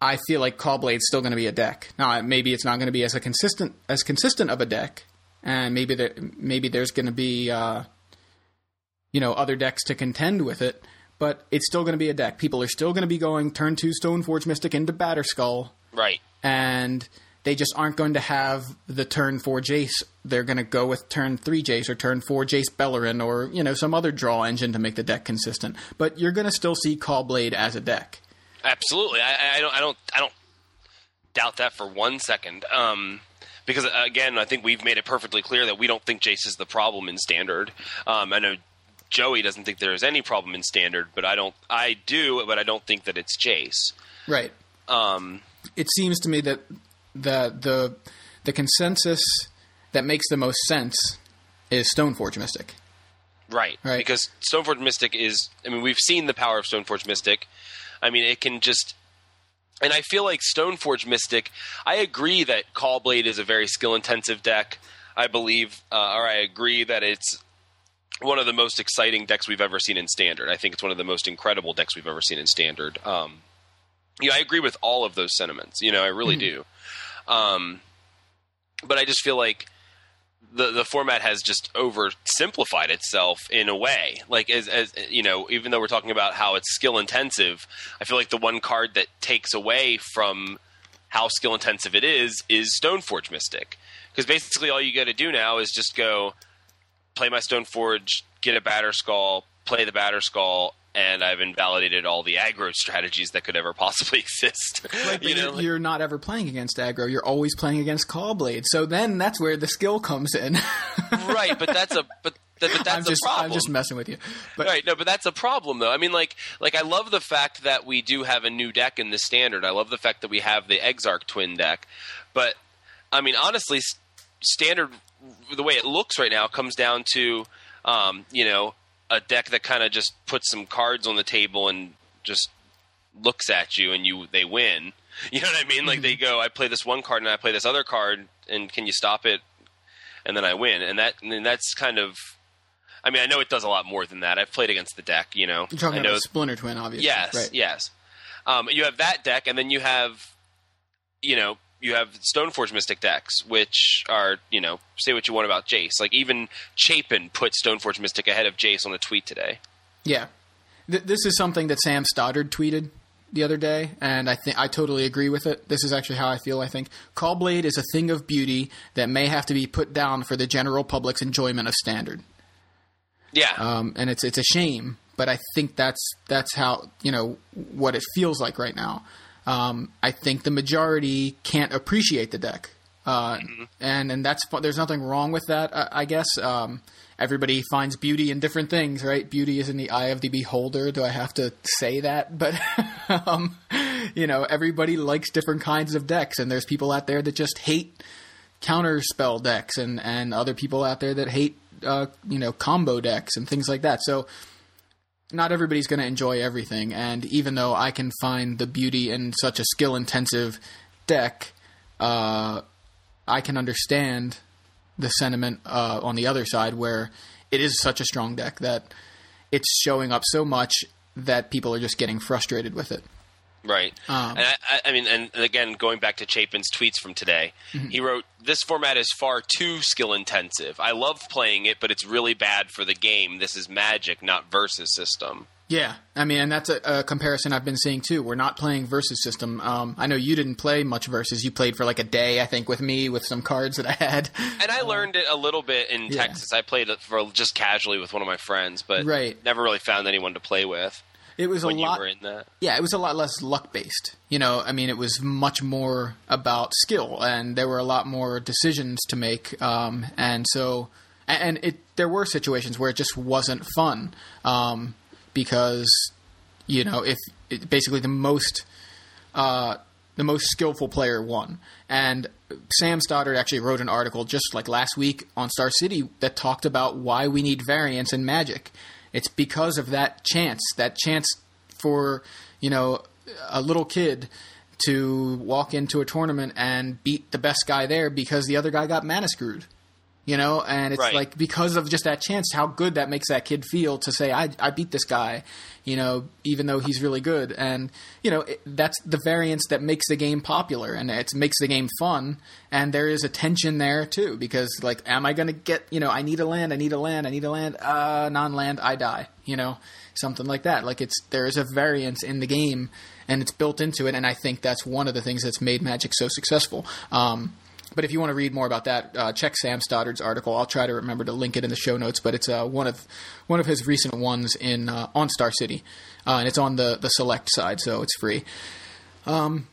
I feel like Caw-Blade's still going to be a deck. Now, maybe it's not going to be as a consistent as consistent of a deck, and maybe there, maybe there's going to be uh, you know other decks to contend with it. But it's still going to be a deck. People are still going to be going turn two Stoneforge Mystic into Batterskull, Right. and they just aren't going to have the turn four Jace. They're going to go with turn three Jace or turn four Jace Beleren or you know some other draw engine to make the deck consistent. But you're going to still see Caw-Blade as a deck. Absolutely. I, I don't. I don't. I don't doubt that for one second. Um, because uh, again, I think we've made it perfectly clear that we don't think Jace is the problem in standard. Um, I know Joey doesn't think there is any problem in standard, but I don't. I do, but I don't think that it's Jace. Right. Um, it seems to me that the the the consensus that makes the most sense is Stoneforge Mystic. Right. Right. Because Stoneforge Mystic is I mean, we've seen the power of Stoneforge Mystic. I mean, it can just and I feel like Stoneforge Mystic, I agree that Caw-Blade is a very skill intensive deck. I believe uh, or I agree that it's one of the most exciting decks we've ever seen in standard. I think it's one of the most incredible decks we've ever seen in standard. Um, yeah, I agree with all of those sentiments. You know, I really do. Um, but I just feel like the the format has just oversimplified itself in a way. Like as as you know, even though we're talking about how it's skill intensive, I feel like the one card that takes away from how skill intensive it is is Stoneforge Mystic. Because basically all you got to do now is just go play my Stoneforge, get a Batterskull, play the Batterskull, and I've invalidated all the aggro strategies that could ever possibly exist. Right, but you know, you're, not ever playing against aggro. You're always playing against Caw-Blade. So then that's where the skill comes in. right? But that's a but, th- but that's I'm just a problem. I'm just messing with you. But right no but that's a problem though i mean like like i love the fact that we do have a new deck in the standard i love the fact that we have the exarch twin deck but i mean honestly standard the way it looks right now comes down to um, you know a deck that kind of just puts some cards on the table and just looks at you and you they win you know what i mean like they go i play this one card and i play this other card and can you stop it and then i win and that and that's kind of I mean, I know it does a lot more than that. I've played against the deck, you know. you're talking I know about Splinter Twin, obviously. Yes, Right. yes. Um, you have that deck, and then you have, you know, you have Stoneforge Mystic decks, which are you know say what you want about Jace. Like even Chapin put Stoneforge Mystic ahead of Jace on a tweet today. Yeah, Th- this is something that Sam Stoddard tweeted the other day, and I think I totally agree with it. This is actually how I feel. I think Caw-Blade is a thing of beauty that may have to be put down for the general public's enjoyment of Standard. Yeah, um, and it's it's a shame, but I think that's that's how you know what it feels like right now. Um, I think the majority can't appreciate the deck, uh, mm-hmm. and and that's there's nothing wrong with that. I, I guess um, everybody finds beauty in different things, right? Beauty is in the eye of the beholder. Do I have to say that? But um, you know, everybody likes different kinds of decks, and there's people out there that just hate counter spell decks, and and other people out there that hate uh, you know combo decks and things like that. So not everybody's going to enjoy everything, and even though I can find the beauty in such a skill intensive deck, uh, I can understand the sentiment uh, on the other side where it is such a strong deck that it's showing up so much that people are just getting frustrated with it. Right. Um, and I, I, mean, and again, going back to Chapin's tweets from today, mm-hmm. he wrote, "This format is far too skill intensive. I love playing it, but it's really bad for the game. This is Magic, not versus system." Yeah, I mean, and that's a, a comparison I've been seeing too. We're not playing versus system. Um, I know you didn't play much versus. You played for like a day, I think, with me with some cards that I had. And I learned it a little bit in yeah. Texas. I played it for just casually with one of my friends, but right. never really found anyone to play with. It was a lot. Yeah, it was a lot less luck based. You know, I mean, it was much more about skill, and there were a lot more decisions to make. Um, and so, and it there were situations where it just wasn't fun um, because you know if it, basically the most uh, the most skillful player won. And Sam Stoddard actually wrote an article just like last week on Star City that talked about why we need variance in Magic. It's because of that chance, that chance for, you know, a little kid to walk into a tournament and beat the best guy there because the other guy got mana screwed you know? And it's right. like because of just that chance how good that makes that kid feel to say i, I beat this guy you know even though he's really good. And you know it, that's the variance that makes the game popular and it makes the game fun. And there is a tension there too because like am i going to get you know i need a land i need a land i need a land uh non-land i die you know? Something like that. Like it's there is a variance in the game and it's built into it and i think that's one of the things that's made magic so successful. Um, but if you want to read more about that, uh, check Sam Stoddard's article. I'll try to remember to link it in the show notes. But it's uh, one of one of his recent ones in uh, on Star City, uh, and it's on the the select side, so it's free. Um,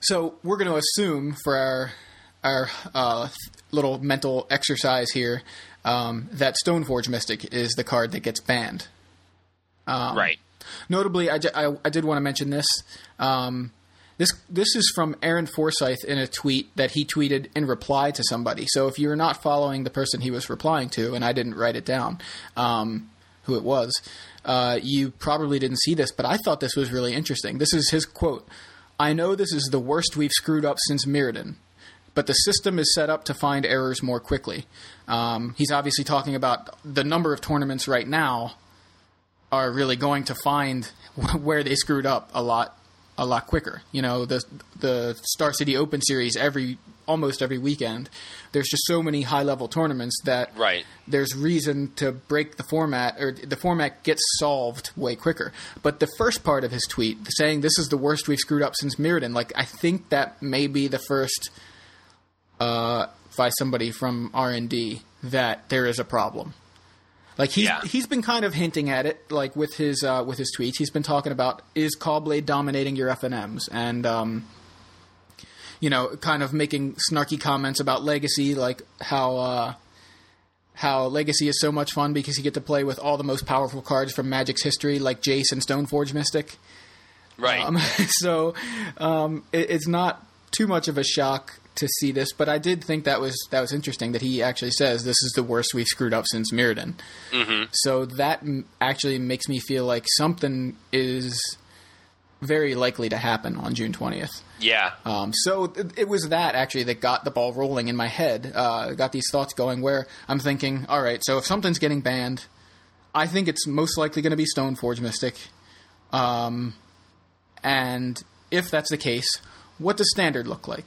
so we're going to assume for our our uh, little mental exercise here um, that Stoneforge Mystic is the card that gets banned. Um, right. Notably, I, I, I, did want to mention this. Um, this this is from Aaron Forsythe in a tweet that he tweeted in reply to somebody. So if you're not following the person he was replying to, and I didn't write it down, um, who it was, uh, you probably didn't see this. But I thought this was really interesting. This is his quote: "I know this is the worst we've screwed up since Mirrodin." But the system is set up to find errors more quickly. Um, he's obviously talking about the number of tournaments right now are really going to find where they screwed up a lot a lot quicker. You know, the the Star City Open Series every almost every weekend. There's just so many high level tournaments that right. there's reason to break the format or the format gets solved way quicker. But the first part of his tweet saying this is the worst we've screwed up since Mirrodin, like I think that may be the first uh, by somebody from R and D that there is a problem. Like he's yeah. he's been kind of hinting at it, like with his uh, with his tweets. He's been talking about is Caw-Blade dominating your FNMs, and um, you know, kind of making snarky comments about Legacy, like how uh, how Legacy is so much fun because you get to play with all the most powerful cards from Magic's history, like Jace and Stoneforge Mystic. Right. Um, so um, it, it's not too much of a shock to see this, but I did think that was that was interesting that he actually says this is the worst we've screwed up since Mirrodin. Mm-hmm. So that m- actually makes me feel like something is very likely to happen on June twentieth. Yeah. Um, so th- it was that actually that got the ball rolling in my head. Uh, got these thoughts going where I'm thinking, all right, so if something's getting banned, I think it's most likely going to be Stoneforge Mystic. Um, and if that's the case, what does standard look like?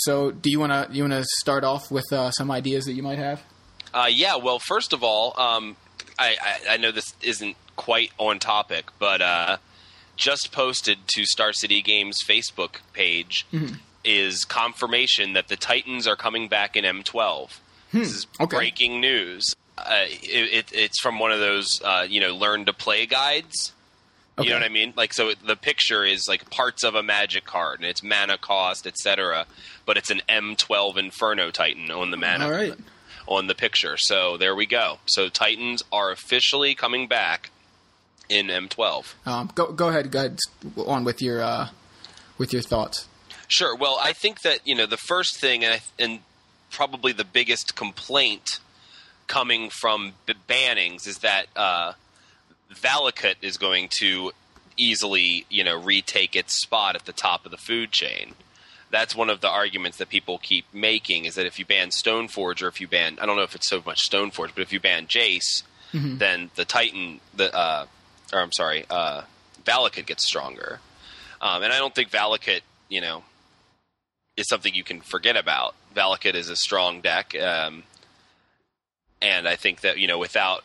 So, do you want to you want to start off with uh, some ideas that you might have? Uh, yeah, well, first of all, um, I, I, I know this isn't quite on topic, but uh, just posted to Star City Games Facebook page is confirmation that the Titans are coming back in M12. This is okay. breaking news. Uh, it, it, it's from one of those, uh, you know, learn to play guides. Okay. You know what I mean? Like, so the picture is like parts of a magic card, and it's mana cost, etc. But it's an M12 Inferno Titan on the mana All right. on the picture. So there we go. So Titans are officially coming back in M12. Um, go go ahead, go ahead on with your uh, with your thoughts. Sure. Well, I think that you know the first thing, and, I, and probably the biggest complaint coming from b- bannings is that uh, Valakut is going to easily, you know, retake its spot at the top of the food chain. That's one of the arguments that people keep making is that if you ban Stoneforge or if you ban, I don't know if it's so much Stoneforge, but if you ban Jace, then the Titan, the uh, or I'm sorry, uh, Valakut gets stronger. Um, and I don't think Valakut, you know, is something you can forget about. Valakut is a strong deck, um, and I think that you know without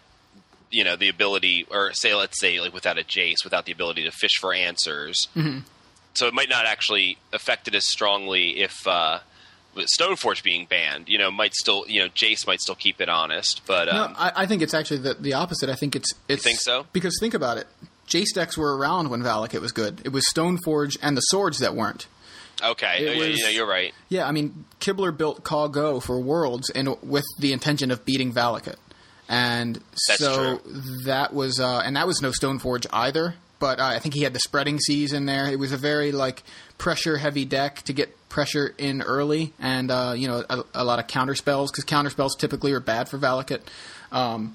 you know the ability, or say let's say like without a Jace, without the ability to fish for answers, so it might not actually affect it as strongly if uh, Stoneforge being banned. You know, might still you know Jace might still keep it honest, but um, no, I, I think it's actually the, the opposite. I think it's it's think so? because think about it. Jace decks were around when Valakut was good. It was Stoneforge and the swords that weren't. okay, was- you know, you're right. Yeah, I mean, Kibler built Caw-Go for Worlds and with the intention of beating Valakut, and That's so true. that was uh, and that was no Stoneforge either. But uh, I think he had the spreading seas in there. It was a very like pressure heavy deck to get pressure in early, and uh, you know a, a lot of counter spells because counter spells typically are bad for Valakut. Um,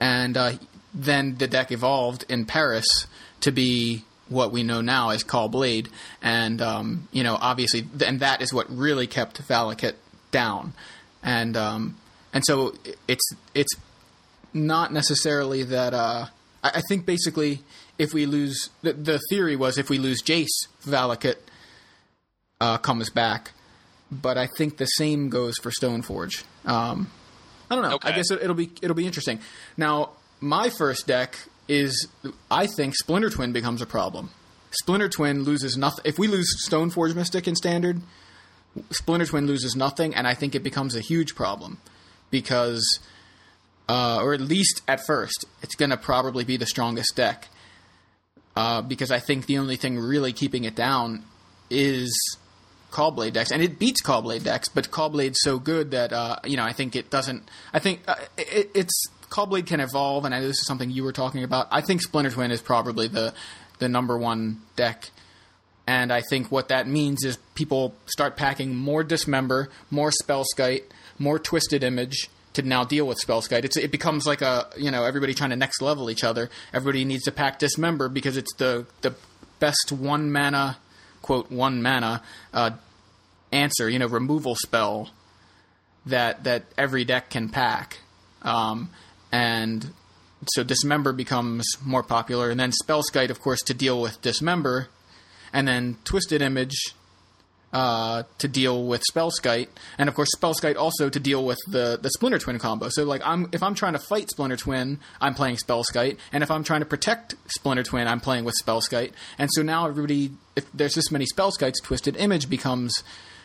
and uh, then the deck evolved in Paris to be what we know now as Caw-Blade, and um, you know, obviously, and that is what really kept Valakut down, and um, and so it's it's not necessarily that. Uh, I, I think basically, if we lose, the, the theory was if we lose Jace, Valakut uh, comes back, but I think the same goes for Stoneforge. Um, I don't know. Okay. I guess it, it'll be it'll be interesting. Now, my first deck is I think Splinter Twin becomes a problem. Splinter Twin loses nothing. If we lose Stoneforge Mystic in Standard, Splinter Twin loses nothing, and I think it becomes a huge problem because, uh, or at least at first, it's going to probably be the strongest deck. Uh, because I think the only thing really keeping it down is Caw-Blade decks, and it beats Caw-Blade decks. But Caw-Blade's so good that uh, you know I think it doesn't. I think uh, it, it's Caw-Blade can evolve, and I know this is something you were talking about. I think Splinter Twin is probably the the number one deck, and I think what that means is people start packing more Dismember, more Spellskite, more Twisted Image to now deal with Spellskite. It's, it becomes like a you know everybody trying to next level each other. Everybody needs to pack Dismember because it's the the best one mana quote one mana uh, answer, you know, removal spell that that every deck can pack, um, and so dismember becomes more popular, and then spellskite, of course, to deal with dismember, and then twisted image. Uh, to deal with Spellskite, and of course Spellskite also to deal with the the Splinter Twin combo. So like I'm if I'm trying to fight Splinter Twin, I'm playing Spellskite, and if I'm trying to protect Splinter Twin, I'm playing with Spellskite. And so now everybody, if there's this many Spellskites, Twisted Image becomes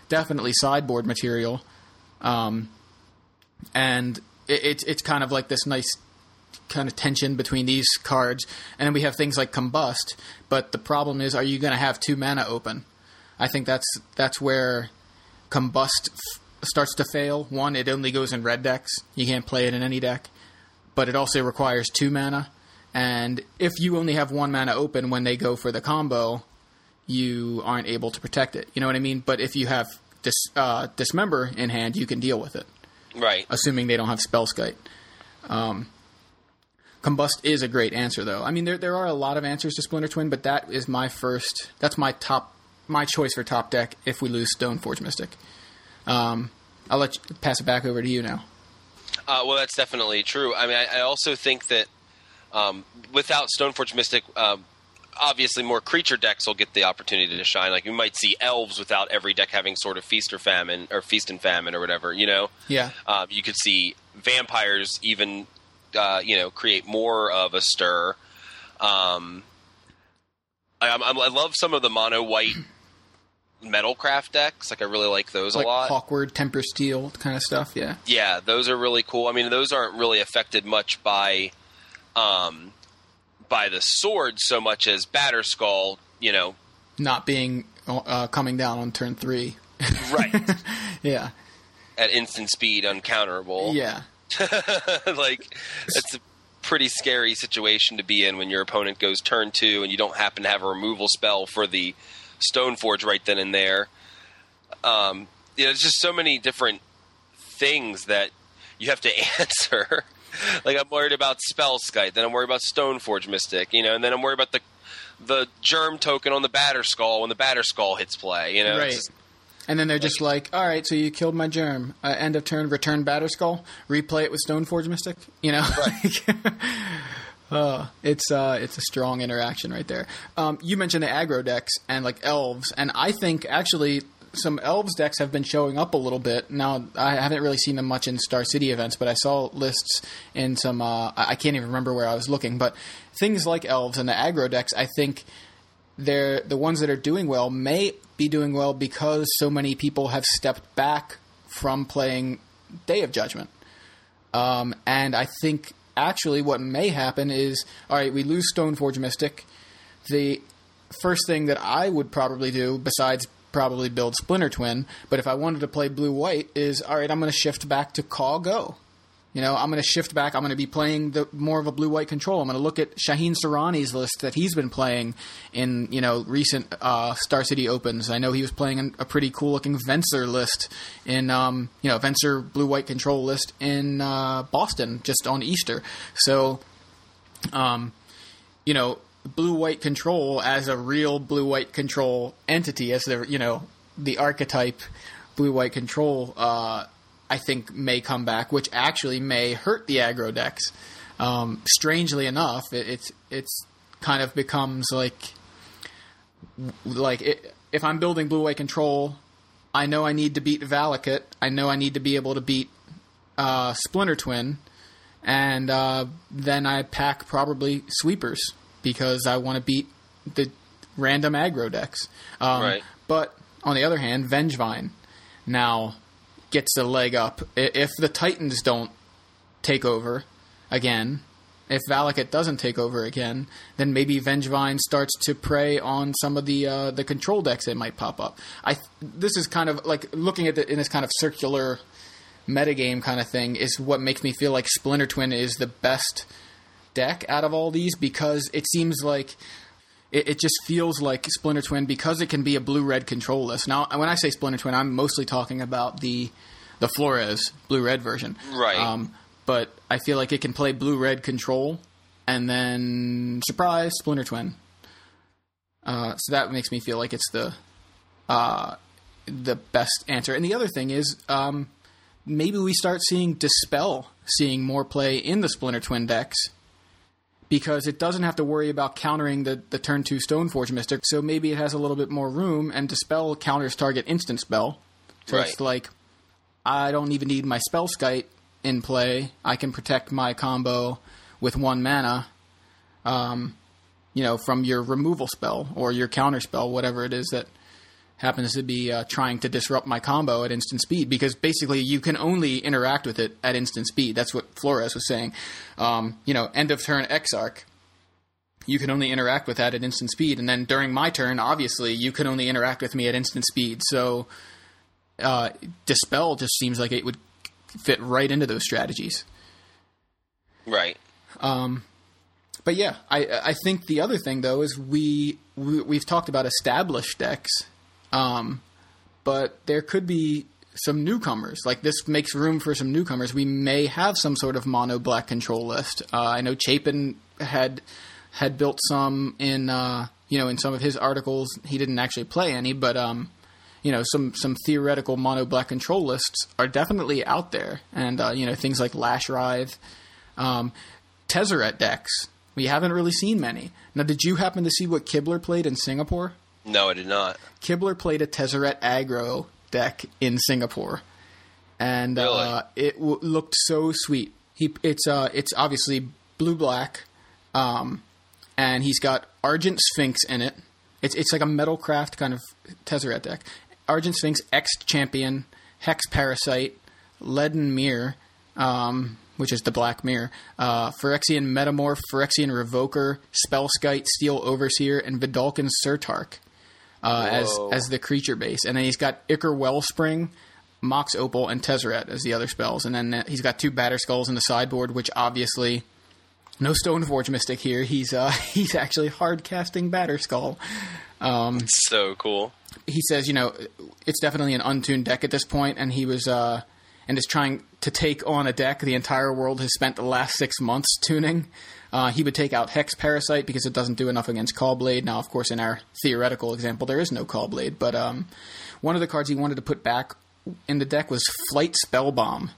definitely sideboard material, um, and it, it's it's kind of like this nice kind of tension between these cards. And then we have things like Combust, but the problem is, are you going to have two mana open? I think that's that's where Combust f- starts to fail. One, it only goes in red decks; you can't play it in any deck. But it also requires two mana, and if you only have one mana open when they go for the combo, you aren't able to protect it. You know what I mean? But if you have dis, uh, dismember in hand, you can deal with it Right. assuming they don't have Spellskite. Um, Combust is a great answer, though. I mean, there there are a lot of answers to Splinter Twin, but that is my first. That's my top, my choice for top deck if we lose Stoneforge Mystic. Um, I'll let you pass it back over to you now. Uh, well, that's definitely true. I mean, I, I also think that um, without Stoneforge Mystic, um, obviously more creature decks will get the opportunity to shine. Like we might see elves without every deck having sort of feast or famine or feast and famine or whatever. You know, Yeah. um, you could see vampires even uh, you know create more of a stir. Um, I, I'm- I love some of the mono white metalcraft decks. Like I really like those like a lot. Hawkward, Tempered Steel kind of stuff. Yeah. Yeah, those are really cool. I mean, those aren't really affected much by um, by the sword so much as Batterskull. You know, Not being uh, coming down on turn three. right Yeah. at instant speed, uncounterable. Yeah. like it's a pretty scary situation to be in when your opponent goes turn two and you don't happen to have a removal spell for the Stoneforge right then and there. Um, you know, there's just so many different things that you have to answer. like I'm worried about Spellskite, then I'm worried about Stoneforge Mystic, you know, and then I'm worried about the the germ token on the Batterskull when the Batterskull hits play. You know, Right. just- And then they're just like, all right, so you killed my germ. Uh, end of turn, return Batterskull, replay it with Stoneforge Mystic. You know, uh, it's uh, it's a strong interaction right there. Um, you mentioned the aggro decks and like elves, and I think actually some elves decks have been showing up a little bit. Now I haven't really seen them much in Star City events, but I saw lists in some. Uh, I can't even remember where I was looking, but things like elves and the aggro decks, I think they're the ones that are doing well may be doing well because so many people have stepped back from playing Day of Judgment. Um, and I think actually what may happen is all right, we lose Stoneforge Mystic. The first thing that I would probably do, besides probably build Splinter Twin, but if I wanted to play blue white, is all right, I'm going to shift back to Caw-Go. You know, I'm going to shift back. I'm going to be playing the more of a blue white control. I'm going to look at Shaheen Soorani's list that he's been playing in you know recent uh, Star City Opens. I know he was playing a pretty cool looking Venser list in um, you know Venser blue white control list in uh, Boston just on Easter. So, um, you know, blue white control as a real blue white control entity as the you know the archetype blue white control. Uh, I think may come back, which actually may hurt the aggro decks. Um, strangely enough, it, it's it's kind of becomes like like it, if I'm building blue white control, I know I need to beat Valakut. I know I need to be able to beat uh, Splinter Twin, and uh, then I pack probably sweepers because I want to beat the random aggro decks. Um, Right. But on the other hand, Vengevine now gets a leg up. If the Titans don't take over again, if Valakut doesn't take over again, then maybe Vengevine starts to prey on some of the uh, the control decks that might pop up. I this is kind of like looking at it in this kind of circular metagame kind of thing is what makes me feel like Splinter Twin is the best deck out of all these because it seems like it, it just feels like Splinter Twin because it can be a blue red control list. Now, when I say Splinter Twin, I'm mostly talking about the the Flores blue red version, Right. Um, but I feel like it can play blue red control and then surprise Splinter Twin. Uh, so that makes me feel like it's the uh, the best answer. And the other thing is, um, maybe we start seeing Dispel seeing more play in the Splinter Twin decks because it doesn't have to worry about countering the, the turn two Stoneforge Mystic. So maybe it has a little bit more room, and Dispel counters target instant spell. So Right. it's like I don't even need my Spellskite in play. I can protect my combo with one mana. Um, you know, from your removal spell or your counter spell, whatever it is that happens to be uh, trying to disrupt my combo at instant speed because basically you can only interact with it at instant speed. That's what Flores was saying. Um, you know, end of turn Exarch, you can only interact with that at instant speed, and then during my turn, obviously, you can only interact with me at instant speed. So, uh, Dispel just seems like it would fit right into those strategies. right. But yeah, I I think the other thing though is we, we we've talked about established decks, um, but there could be some newcomers. Like this makes room for some newcomers. We may have some sort of mono black control list. Uh, I know Chapin had had built some in uh, you know in some of his articles. He didn't actually play any, but um, you know some some theoretical mono black control lists are definitely out there, and uh, you know things like Lashwrithe, um, Tezzeret decks. We haven't really seen many. Now, did you happen to see what Kibler played in Singapore? No, I did not. Kibler played a Tezzeret aggro deck in Singapore, and Really? uh, it w- looked so sweet. He it's uh it's obviously blue black, um, and he's got Argent Sphinx in it. It's it's like a Metalcraft kind of Tezzeret deck. Argent Sphinx, Etched Champion, Hex Parasite, Leaden Myr, um, which is the Black Mirror, uh, Phyrexian Metamorph, Phyrexian Revoker, Spellskite, Steel Overseer, and Vedalken Certarch uh, as as the creature base, and then he's got Ichor Wellspring, Mox Opal, and Tezzeret as the other spells, and then uh, he's got two Batterskulls in the sideboard, which obviously no Stoneforge Mystic here. He's uh, he's actually hard casting Batterskull. So cool. He says, you know, it's definitely an untuned deck at this point, and he was uh, and is trying to take on a deck the entire world has spent the last six months tuning. Uh, he would take out Hex Parasite because it doesn't do enough against Caw-Blade. Now, of course, in our theoretical example, there is no Caw-Blade, but um, one of the cards he wanted to put back in the deck was Flight Spellbomb.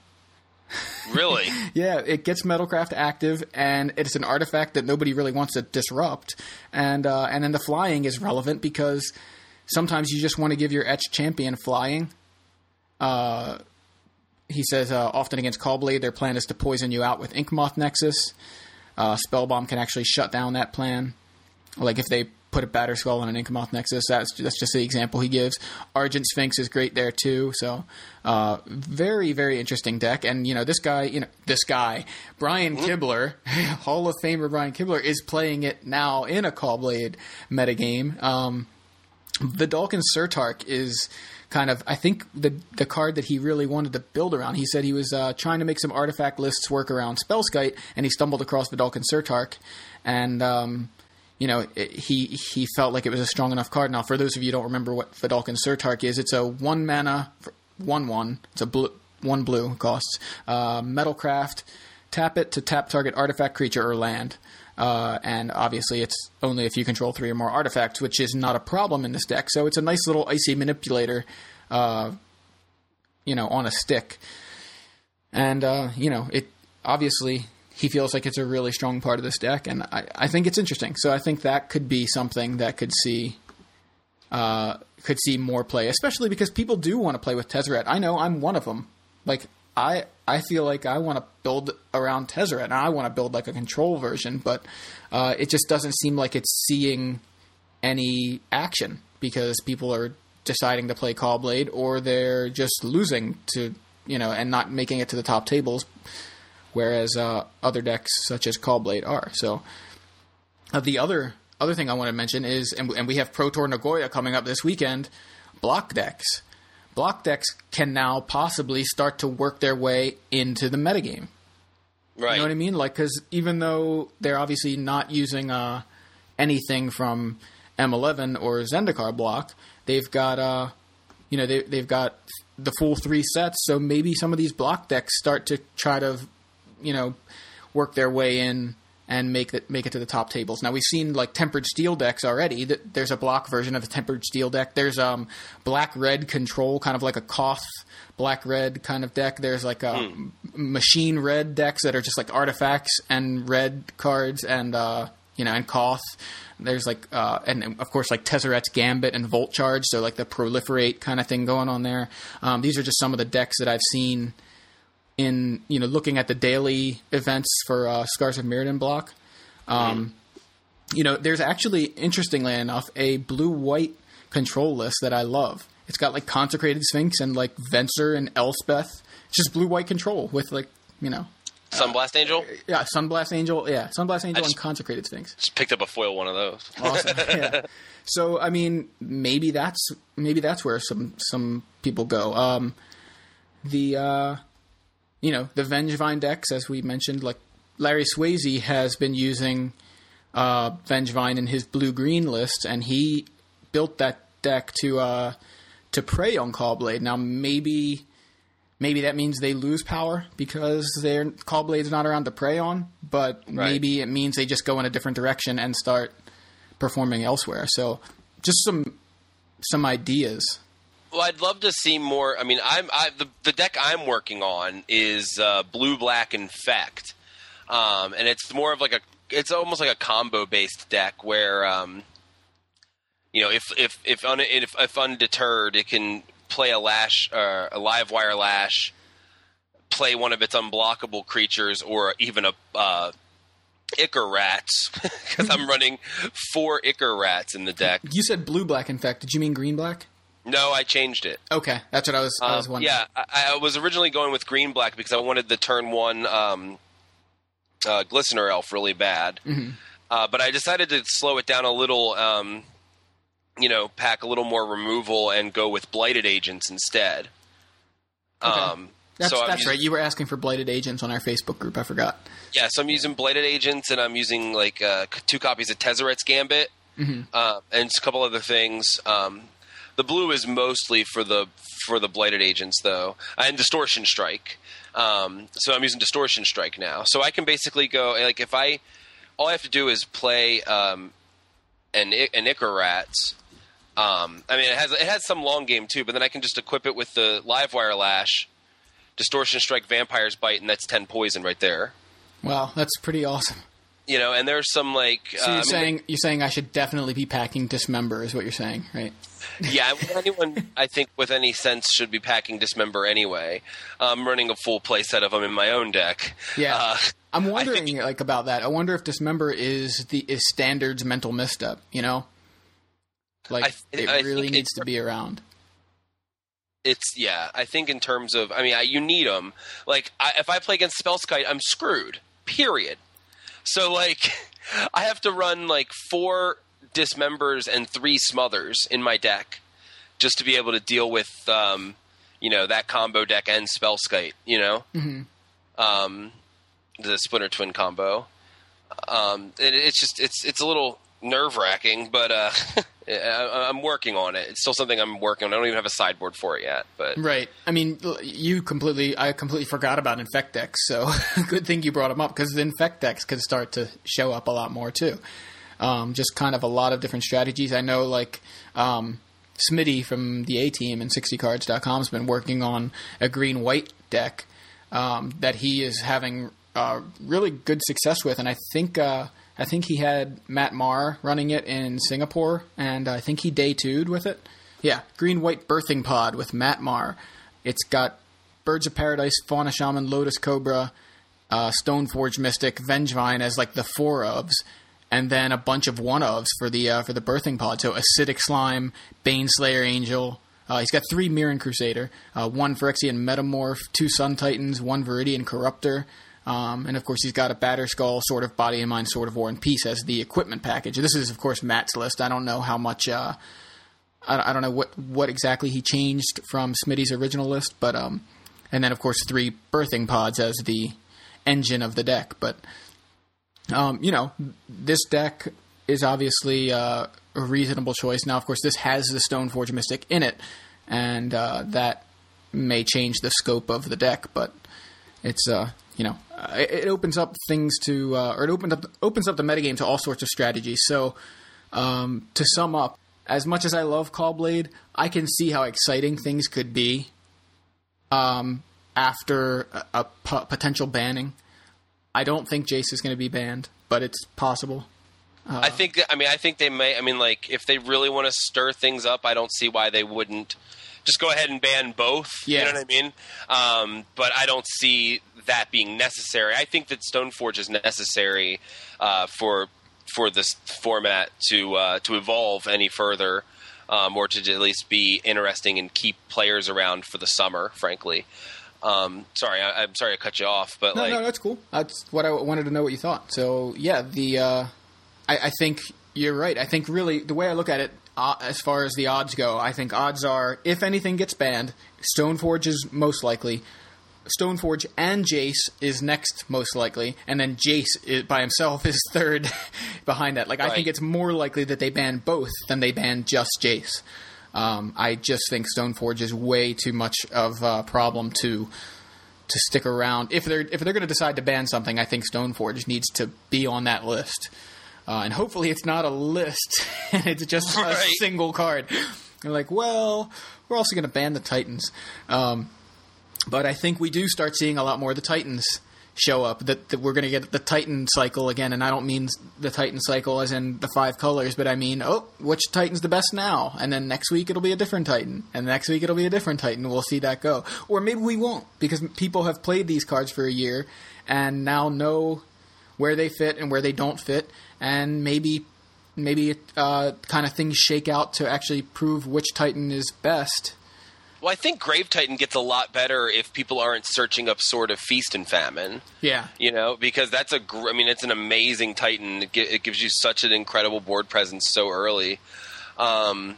Really? Yeah, it gets Metalcraft active, and it's an artifact that nobody really wants to disrupt. And uh, and then the flying is relevant because sometimes you just want to give your etched champion flying. Uh, he says uh, often against Caw-Blade, their plan is to poison you out with Inkmoth Nexus. Uh, Spellbomb can actually shut down that plan. Like if they put a Batterskull on an Inkmoth Nexus, that's that's just the example he gives. Argent Sphinx is great there too. So uh, very very interesting deck. And you know this guy, you know this guy, Brian Kibler, Hall of Famer Brian Kibler, is playing it now in a Caw-Blade metagame. Um, the Vedalken Certarch is kind of I think the the card that he really wanted to build around. He said he was uh, trying to make some artifact lists work around Spellskite, and he stumbled across Vedalken Certarch, and um, you know it, he he felt like it was a strong enough card. Now, for those of you who don't remember what Vedalken Certarch is, it's a one mana one one. It's a blue, one blue costs uh, Metalcraft. Tap it to tap target artifact, creature, or land. Uh, and obviously, it's only if you control three or more artifacts, which is not a problem in this deck. So it's a nice little icy manipulator, uh, you know, on a stick. And uh, you know, it obviously he feels like it's a really strong part of this deck, and I, I think it's interesting. So I think that could be something that could see uh, could see more play, especially because people do want to play with Tezzeret. I know I'm one of them. Like I I feel like I want to build around Tezzeret, and I want to build like a control version, but uh, it just doesn't seem like it's seeing any action because people are deciding to play Caw-Blade or they're just losing to you know and not making it to the top tables, whereas uh, other decks such as Caw-Blade are. So uh, the other other thing I want to mention is, and, and we have Pro Tour Nagoya coming up this weekend. Block decks, block decks can now possibly start to work their way into the metagame. Right. You know what I mean? Like, because even though they're obviously not using uh, anything from M11 or Zendikar block, they've got uh, you know they they've got the full three sets. So maybe some of these block decks start to try to you know work their way in and make it make it to the top tables. Now we've seen like tempered steel decks already. Th- There's a block version of the tempered steel deck. There's um black red control, kind of like a Koth black red kind of deck. There's like a m- machine red decks that are just like artifacts and red cards and uh you know and Koth. There's like uh and of course like Tezzeret's Gambit and Volt Charge, so like the proliferate kind of thing going on there. Um, these are just some of the decks that I've seen in you know looking at the daily events for uh, Scars of Mirrodin block. Um, You know, there's actually interestingly enough a blue white control list that I love. It's got like Consecrated Sphinx and like Venser and Elspeth. It's just blue white control with like you know Sunblast Angel. yeah Sunblast Angel yeah Sunblast Angel just- and Consecrated Sphinx. Just picked up a foil one of those. Awesome. yeah. So I mean, maybe that's maybe that's where some some people go. Um, the uh, you know the Vengevine decks, as we mentioned, like Larry Swasey has been using uh, Vengevine in his blue green list, and he built that deck to uh, to prey on Caw-Blade. Now maybe maybe that means they lose power because their Caw-Blade's not around to prey on, but maybe it means they just go in a different direction and start performing elsewhere. So just some some ideas. Well, I'd love to see more. I mean, I'm I, the the deck I'm working on is uh, blue black infect. um, and it's more of like a it's almost like a combo based deck where um, you know if if if, un, if if undeterred, it can play a lash uh, a Livewire Lash, play one of its unblockable creatures, or even a uh, Ichor rats because I'm running four Ichor rats in the deck. You said blue black. In fact, did you mean green black? No, I changed it. Okay, that's what I was. I was Um, wondering. yeah, I, I was originally going with green black because I wanted the turn one um, uh, glistener elf really bad, Mhm. uh, but I decided to slow it down a little. Um, you know, pack a little more removal and go with blighted agents instead. Okay. Um, That's, so that's using- right. You were asking for blighted agents on our Facebook group. I forgot. Yeah, so I'm using Blighted Agents, and I'm using like uh, two copies of Tezzeret's Gambit, Mhm. uh, and a couple other things. Um, the blue is mostly for the for the Blighted Agents, though, and Distortion Strike. Um, so I'm using Distortion Strike now. So I can basically go like if I all I have to do is play um, an an Ichor Rats. Um, I mean, it has it has some long game too, but then I can just equip it with the Livewire Lash, Distortion Strike, Vampire's Bite, and that's ten poison right there Wow, that's pretty awesome. You know, and there's some like So you're mean, saying you're saying I should definitely be packing dismember is what you're saying, right? yeah, anyone I think with any sense should be packing dismember anyway. I'm running a full play set of them in my own deck. Yeah. Uh, I'm wondering think- like about that. I wonder if dismember is the is standards mental misstep. You know, like th- it really needs to be around. it's yeah. I think in terms of, I mean, I, you need them. Like, I, if I play against Spellskite, I'm screwed. Period. So like, I have to run like four dismembers and three smothers in my deck just to be able to deal with, um, you know, that combo deck and Spellskite. You know, Mhm. um, the Splinter Twin combo. Um, it, it's just it's it's a little nerve wracking, but uh, I, I'm working on it. It's still something I'm working on. I don't even have a sideboard for it yet, but Right. I mean, you completely. I completely forgot about infect decks. So good thing you brought them up because the infect decks could start to show up a lot more too. Um, just kind of a lot of different strategies. I know, like um, Smitty from the A Team and 60cards.com has been working on a green white deck um, that he is having uh, really good success with, and I think. Uh, I think he had Matt Marr running it in Singapore, and I think he day two'd with it. Yeah, green white birthing pod with Matt Marr. It's got Birds of Paradise, Fauna Shaman, Lotus Cobra, uh, Stoneforge Mystic, Vengevine as like the four ofs, and then a bunch of one ofs for the uh, for the birthing pod. So Acidic Slime, Baneslayer Angel. Uh, he's got three Mirran Crusader, uh, one Phyrexian Metamorph, two Sun Titans, one Viridian Corruptor, um, and of course he's got a Batterskull, sort of Body and Mind, sort of War and Peace as the equipment package. This is of course Matt's list. I don't know how much. Uh, I, I don't know what what exactly he changed from Smitty's original list, but um, and then of course three birthing pods as the engine of the deck. But um, you know, this deck is obviously uh, a reasonable choice. Now, of course, this has the Stoneforge Mystic in it, and uh, that may change the scope of the deck, but it's uh, you know, uh, it, it opens up things to, uh, or it opens up opens up the metagame to all sorts of strategies. So, um, to sum up, as much as I love Caw-Blade, I can see how exciting things could be um, after a, a p- potential banning. I don't think Jace is going to be banned, but it's possible. I think I mean I think they may. I mean, like if they really want to stir things up, I don't see why they wouldn't just go ahead and ban both. Yeah. You know what I mean? Um, but I don't see that being necessary. I think that Stoneforge is necessary uh, for for this format to uh, to evolve any further, um, or to at least be interesting and keep players around for the summer. Frankly, um, sorry, I, I'm sorry I cut you off, but No, like, no, that's cool. That's what I wanted to know what you thought. So yeah, the uh, I, I think you're right. I think really the way I look at it, uh, as far as the odds go, I think odds are if anything gets banned, Stoneforge is most likely. Stoneforge and Jace is next most likely, and then Jace is, by himself is third behind that. Like I think it's more likely that they ban both than they ban just Jace. Um, I just think Stoneforge is way too much of a problem to to stick around. If they're if they're going to decide to ban something, I think Stoneforge needs to be on that list. Uh, and hopefully, it's not a list and it's just a single card. They're like, well, we're also going to ban the Titans. Um, but I think we do start seeing a lot more of the Titans show up. That, that we're going to get the Titan cycle again, and I don't mean the Titan cycle as in the five colors, but I mean, oh, which Titan's the best now? And then next week it'll be a different Titan, and next week it'll be a different Titan. We'll see that go, or maybe we won't because people have played these cards for a year and now know where they fit and where they don't fit, and maybe maybe uh, kind of things shake out to actually prove which Titan is best. Well, I think Grave Titan gets a lot better if people aren't searching up Sword of Feast and Famine. Yeah, you know, because that's a, gr- I mean, it's an amazing Titan. It, gi- it gives you such an incredible board presence so early. Um,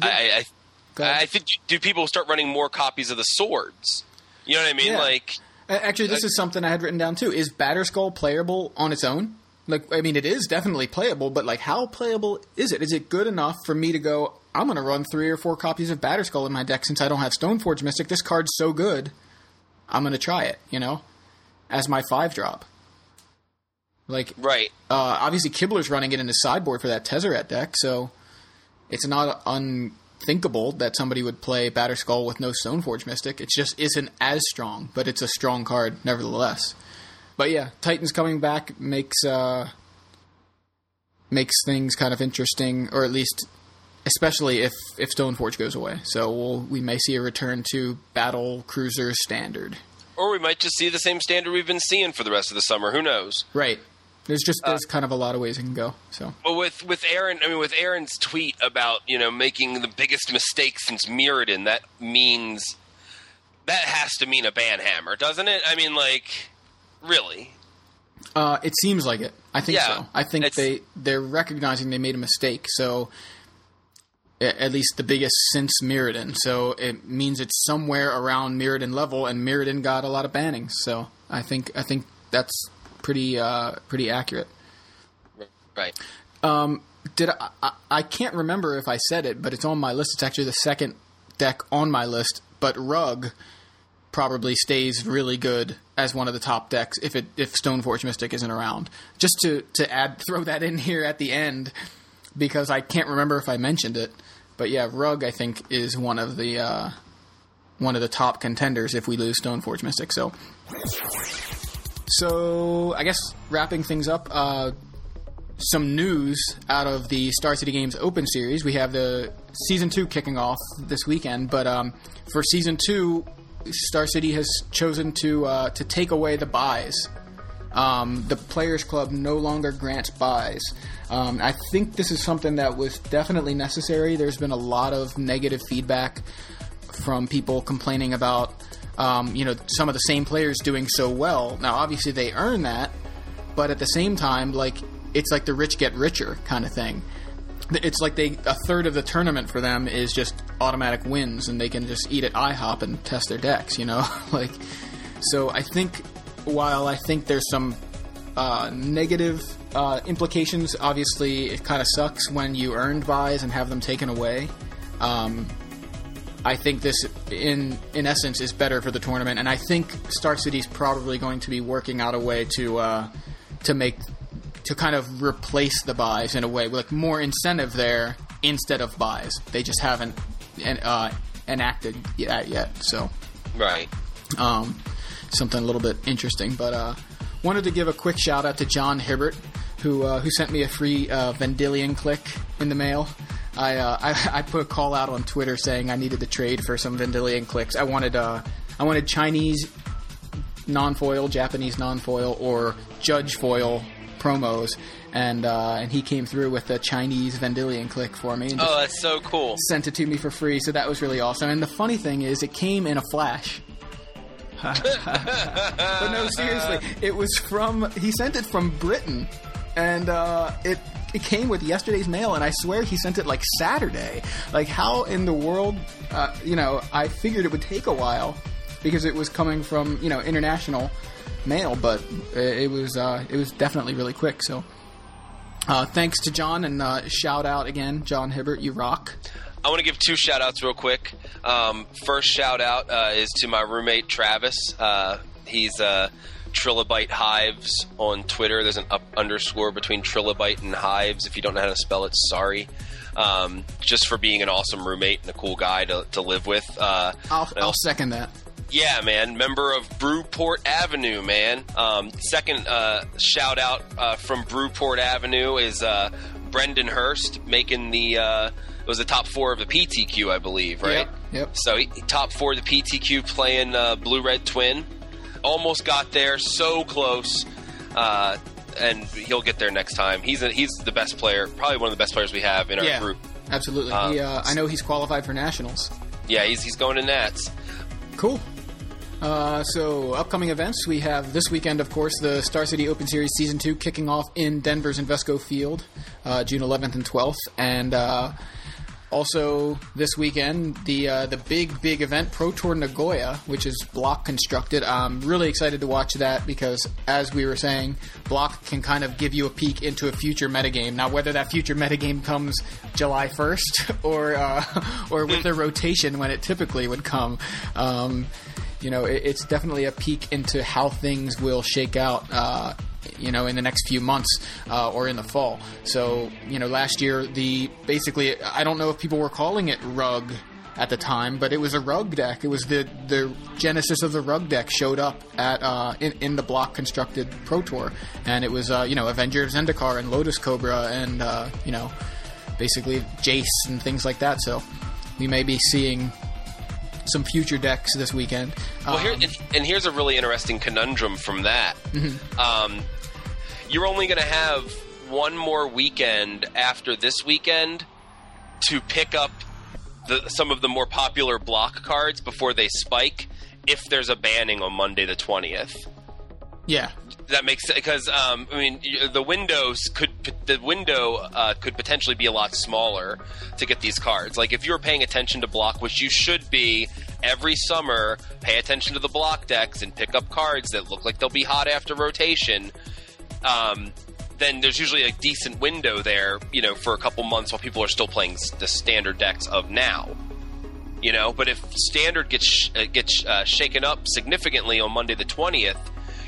I, I. I think do people start running more copies of the swords? You know what I mean? Yeah. Like, Actually, this is something I had written down too. Is Batterskull playable on its own? Like, I mean, it is definitely playable, but like, how playable is it? Is it good enough for me to go? I'm going to run three or four copies of Batterskull in my deck since I don't have Stoneforge Mystic. This card's so good, I'm going to try it. You know, as my five drop. Like, right? uh, obviously, Kibler's running it in his sideboard for that Tezzeret deck, so it's not unthinkable that somebody would play Batterskull with no Stoneforge Mystic. It just isn't as strong, but it's a strong card nevertheless. But yeah, Titans coming back makes uh, makes things kind of interesting, or at least, especially if if Stoneforge goes away. So we'll, we may see a return to Battle Cruiser Standard. Or we might just see the same standard we've been seeing for the rest of the summer. Who knows? Right. There's just there's kind of a lot of ways it can go. So But with with Aaron, I mean, with Aaron's tweet about you know making the biggest mistake since Mirrodin, that means that has to mean a banhammer, doesn't it? I mean, like, really? Uh, it seems like it. I think Yeah, so. I think they they're recognizing they made a mistake. So at least the biggest since Mirrodin. So it means it's somewhere around Mirrodin level, and Mirrodin got a lot of bannings. So I think I think that's pretty uh, pretty accurate. Right. Did I, I? I can't remember if I said it, but it's on my list. It's actually the second deck on my list. But Rug probably stays really good as one of the top decks if it if Stoneforge Mystic isn't around. Just to to add throw that in here at the end because I can't remember if I mentioned it. But yeah, Rug I think is one of the uh, one of the top contenders if we lose Stoneforge Mystic. So so I guess wrapping things up. Uh, some news out of the Star City Games Open Series. We have the season two kicking off this weekend, but um, for season two, Star City has chosen to uh, to take away the buys. Um, the Players Club no longer grants buys. Um, I think this is something that was definitely necessary. There's been a lot of negative feedback from people complaining about, um, you know, some of the same players doing so well. Now, obviously, they earn that, but at the same time, like it's like the rich get richer kind of thing. It's like they a third of the tournament for them is just automatic wins, and they can just eat at IHOP and test their decks. You know, like so. I think while I think there's some uh, negative uh, implications, obviously it kind of sucks when you earned buys and have them taken away. Um, I think this, in in essence, is better for the tournament, and I think Star City's probably going to be working out a way to uh, to make to kind of replace the buys in a way, like more incentive there instead of buys. They just haven't en- uh, enacted that yet, so Right. um, something a little bit interesting. But uh, wanted to give a quick shout out to John Hibbert, who uh, who sent me a free uh, Vendilion Clique in the mail. I, uh, I I put a call out on Twitter saying I needed to trade for some Vendilion Cliques. I wanted uh, I wanted Chinese non-foil, Japanese non-foil, or Judge foil promos, and uh, and he came through with a Chinese Vendilion Clique for me. And Oh, that's so cool. sent it to me for free, so that was really awesome. And the funny thing is, it came in a flash. but no, seriously, it was from. He sent it from Britain, and uh, it it came with yesterday's mail. And I swear he sent it like Saturday. Like how in the world? Uh, you know, I figured it would take a while because it was coming from you know international mail, but it, it was uh, it was definitely really quick. So. Uh, thanks to John and uh, shout out again, John Hibbert, you rock. I want to give two shout outs real quick. Um, first shout out uh, is to my roommate Travis. Uh, he's uh, Trilobite Hives on Twitter. There's an up underscore between Trilobite and Hives. If you don't know how to spell it, sorry. Um, just for being an awesome roommate and a cool guy to, to live with. Uh, I'll, I'll second that. Yeah, man. Member of Brewport Avenue, man. Um, second uh, shout out uh, from Brewport Avenue is uh, Brendan Hurst making the. Uh, it was the top four of the PTQ, I believe, right? Yep, yep. So he, top four of the PTQ playing uh, Blue Red Twin. Almost got there, so close. Uh, and he'll get there next time. He's a, he's the best player, probably one of the best players we have in our yeah, group. absolutely. Um, he, uh, I know he's qualified for nationals. Yeah, he's he's going to Nats. Cool. Uh, so, upcoming events we have this weekend, of course, the Star City Open Series Season Two kicking off in Denver's Invesco Field, uh, June 11th and 12th, and uh, also this weekend the uh, the big big event Pro Tour Nagoya, which is block constructed. I'm really excited to watch that because, as we were saying, block can kind of give you a peek into a future metagame. Now, whether that future metagame comes July 1st or uh, or with the rotation when it typically would come. Um, you know, it, it's definitely a peek into how things will shake out. Uh, you know, in the next few months uh, or in the fall. So, you know, last year the basically, I don't know if people were calling it rug at the time, but it was a rug deck. It was the the genesis of the rug deck showed up at uh, in, in the block constructed Pro Tour, and it was uh, you know Avenger of Zendikar and Lotus Cobra and uh, you know basically Jace and things like that. So we may be seeing some future decks this weekend. Well, here Um, and, and here's a really interesting conundrum from that. Um, you're only going to have one more weekend after this weekend to pick up the, some of the more popular block cards before they spike. If there's a banning on Monday the twentieth, yeah, that makes sense because um, I mean the windows could the window uh, could potentially be a lot smaller to get these cards. Like if you're paying attention to block, which you should be every summer, pay attention to the block decks and pick up cards that look like they'll be hot after rotation. Um, then there's usually a decent window there, you know, for a couple months while people are still playing the standard decks of now. You know, but if standard gets uh, gets uh, shaken up significantly on Monday the twentieth,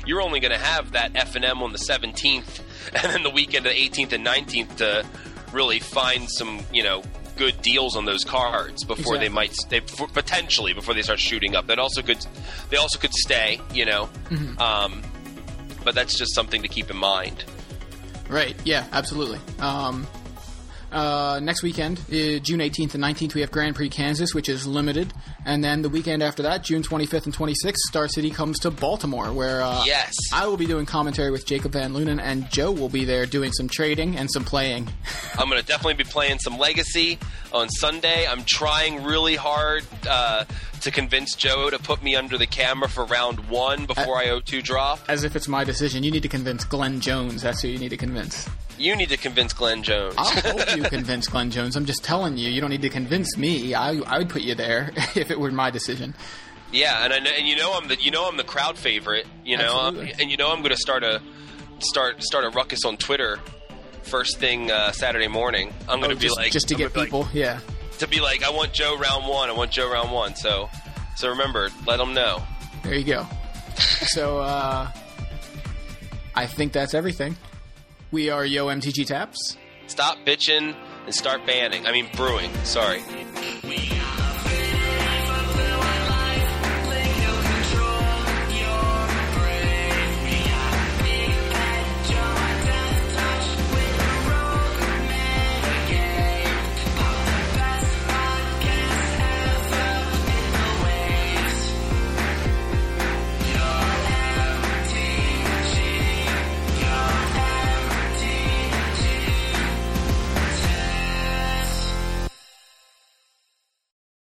you're only going to have that F and M on the seventeenth, and then the weekend of the eighteenth and nineteenth to really find some you know good deals on those cards before they might they potentially before they start shooting up. That also could they also could stay, you know. Um, but that's just something to keep in mind. Right. Yeah. Absolutely. Um, uh, next weekend, uh, June 18th and 19th, we have Grand Prix Kansas, which is limited, and then the weekend after that, June 25th and 26th, Star City comes to Baltimore, where uh, Yes. I will be doing commentary with Jacob Van Lunen, and Joe will be there doing some trading and some playing. I'm going to definitely be playing some Legacy on Sunday. I'm trying really hard uh, to convince Joe to put me under the camera for round one before I O2 drop. As if it's my decision, you need to convince Glenn Jones. That's who you need to convince. You need to convince Glenn Jones. I'll help you convince Glenn Jones. I'm just telling you, you don't need to convince me. I, I would put you there if it were my decision. yeah, and I know, and you know I'm the you know I'm the crowd favorite. You know, and you know I'm going to start a start start a ruckus on Twitter first thing uh, Saturday morning. I'm going to Oh, be just, like just to I'm get gonna like- people, yeah. to be like I want Joe round one. I want Joe round one. So so remember, let them know. There you go. so, uh, I think that's everything. We are Yo MTG Taps. Stop bitching and start banning. I mean, brewing. Sorry.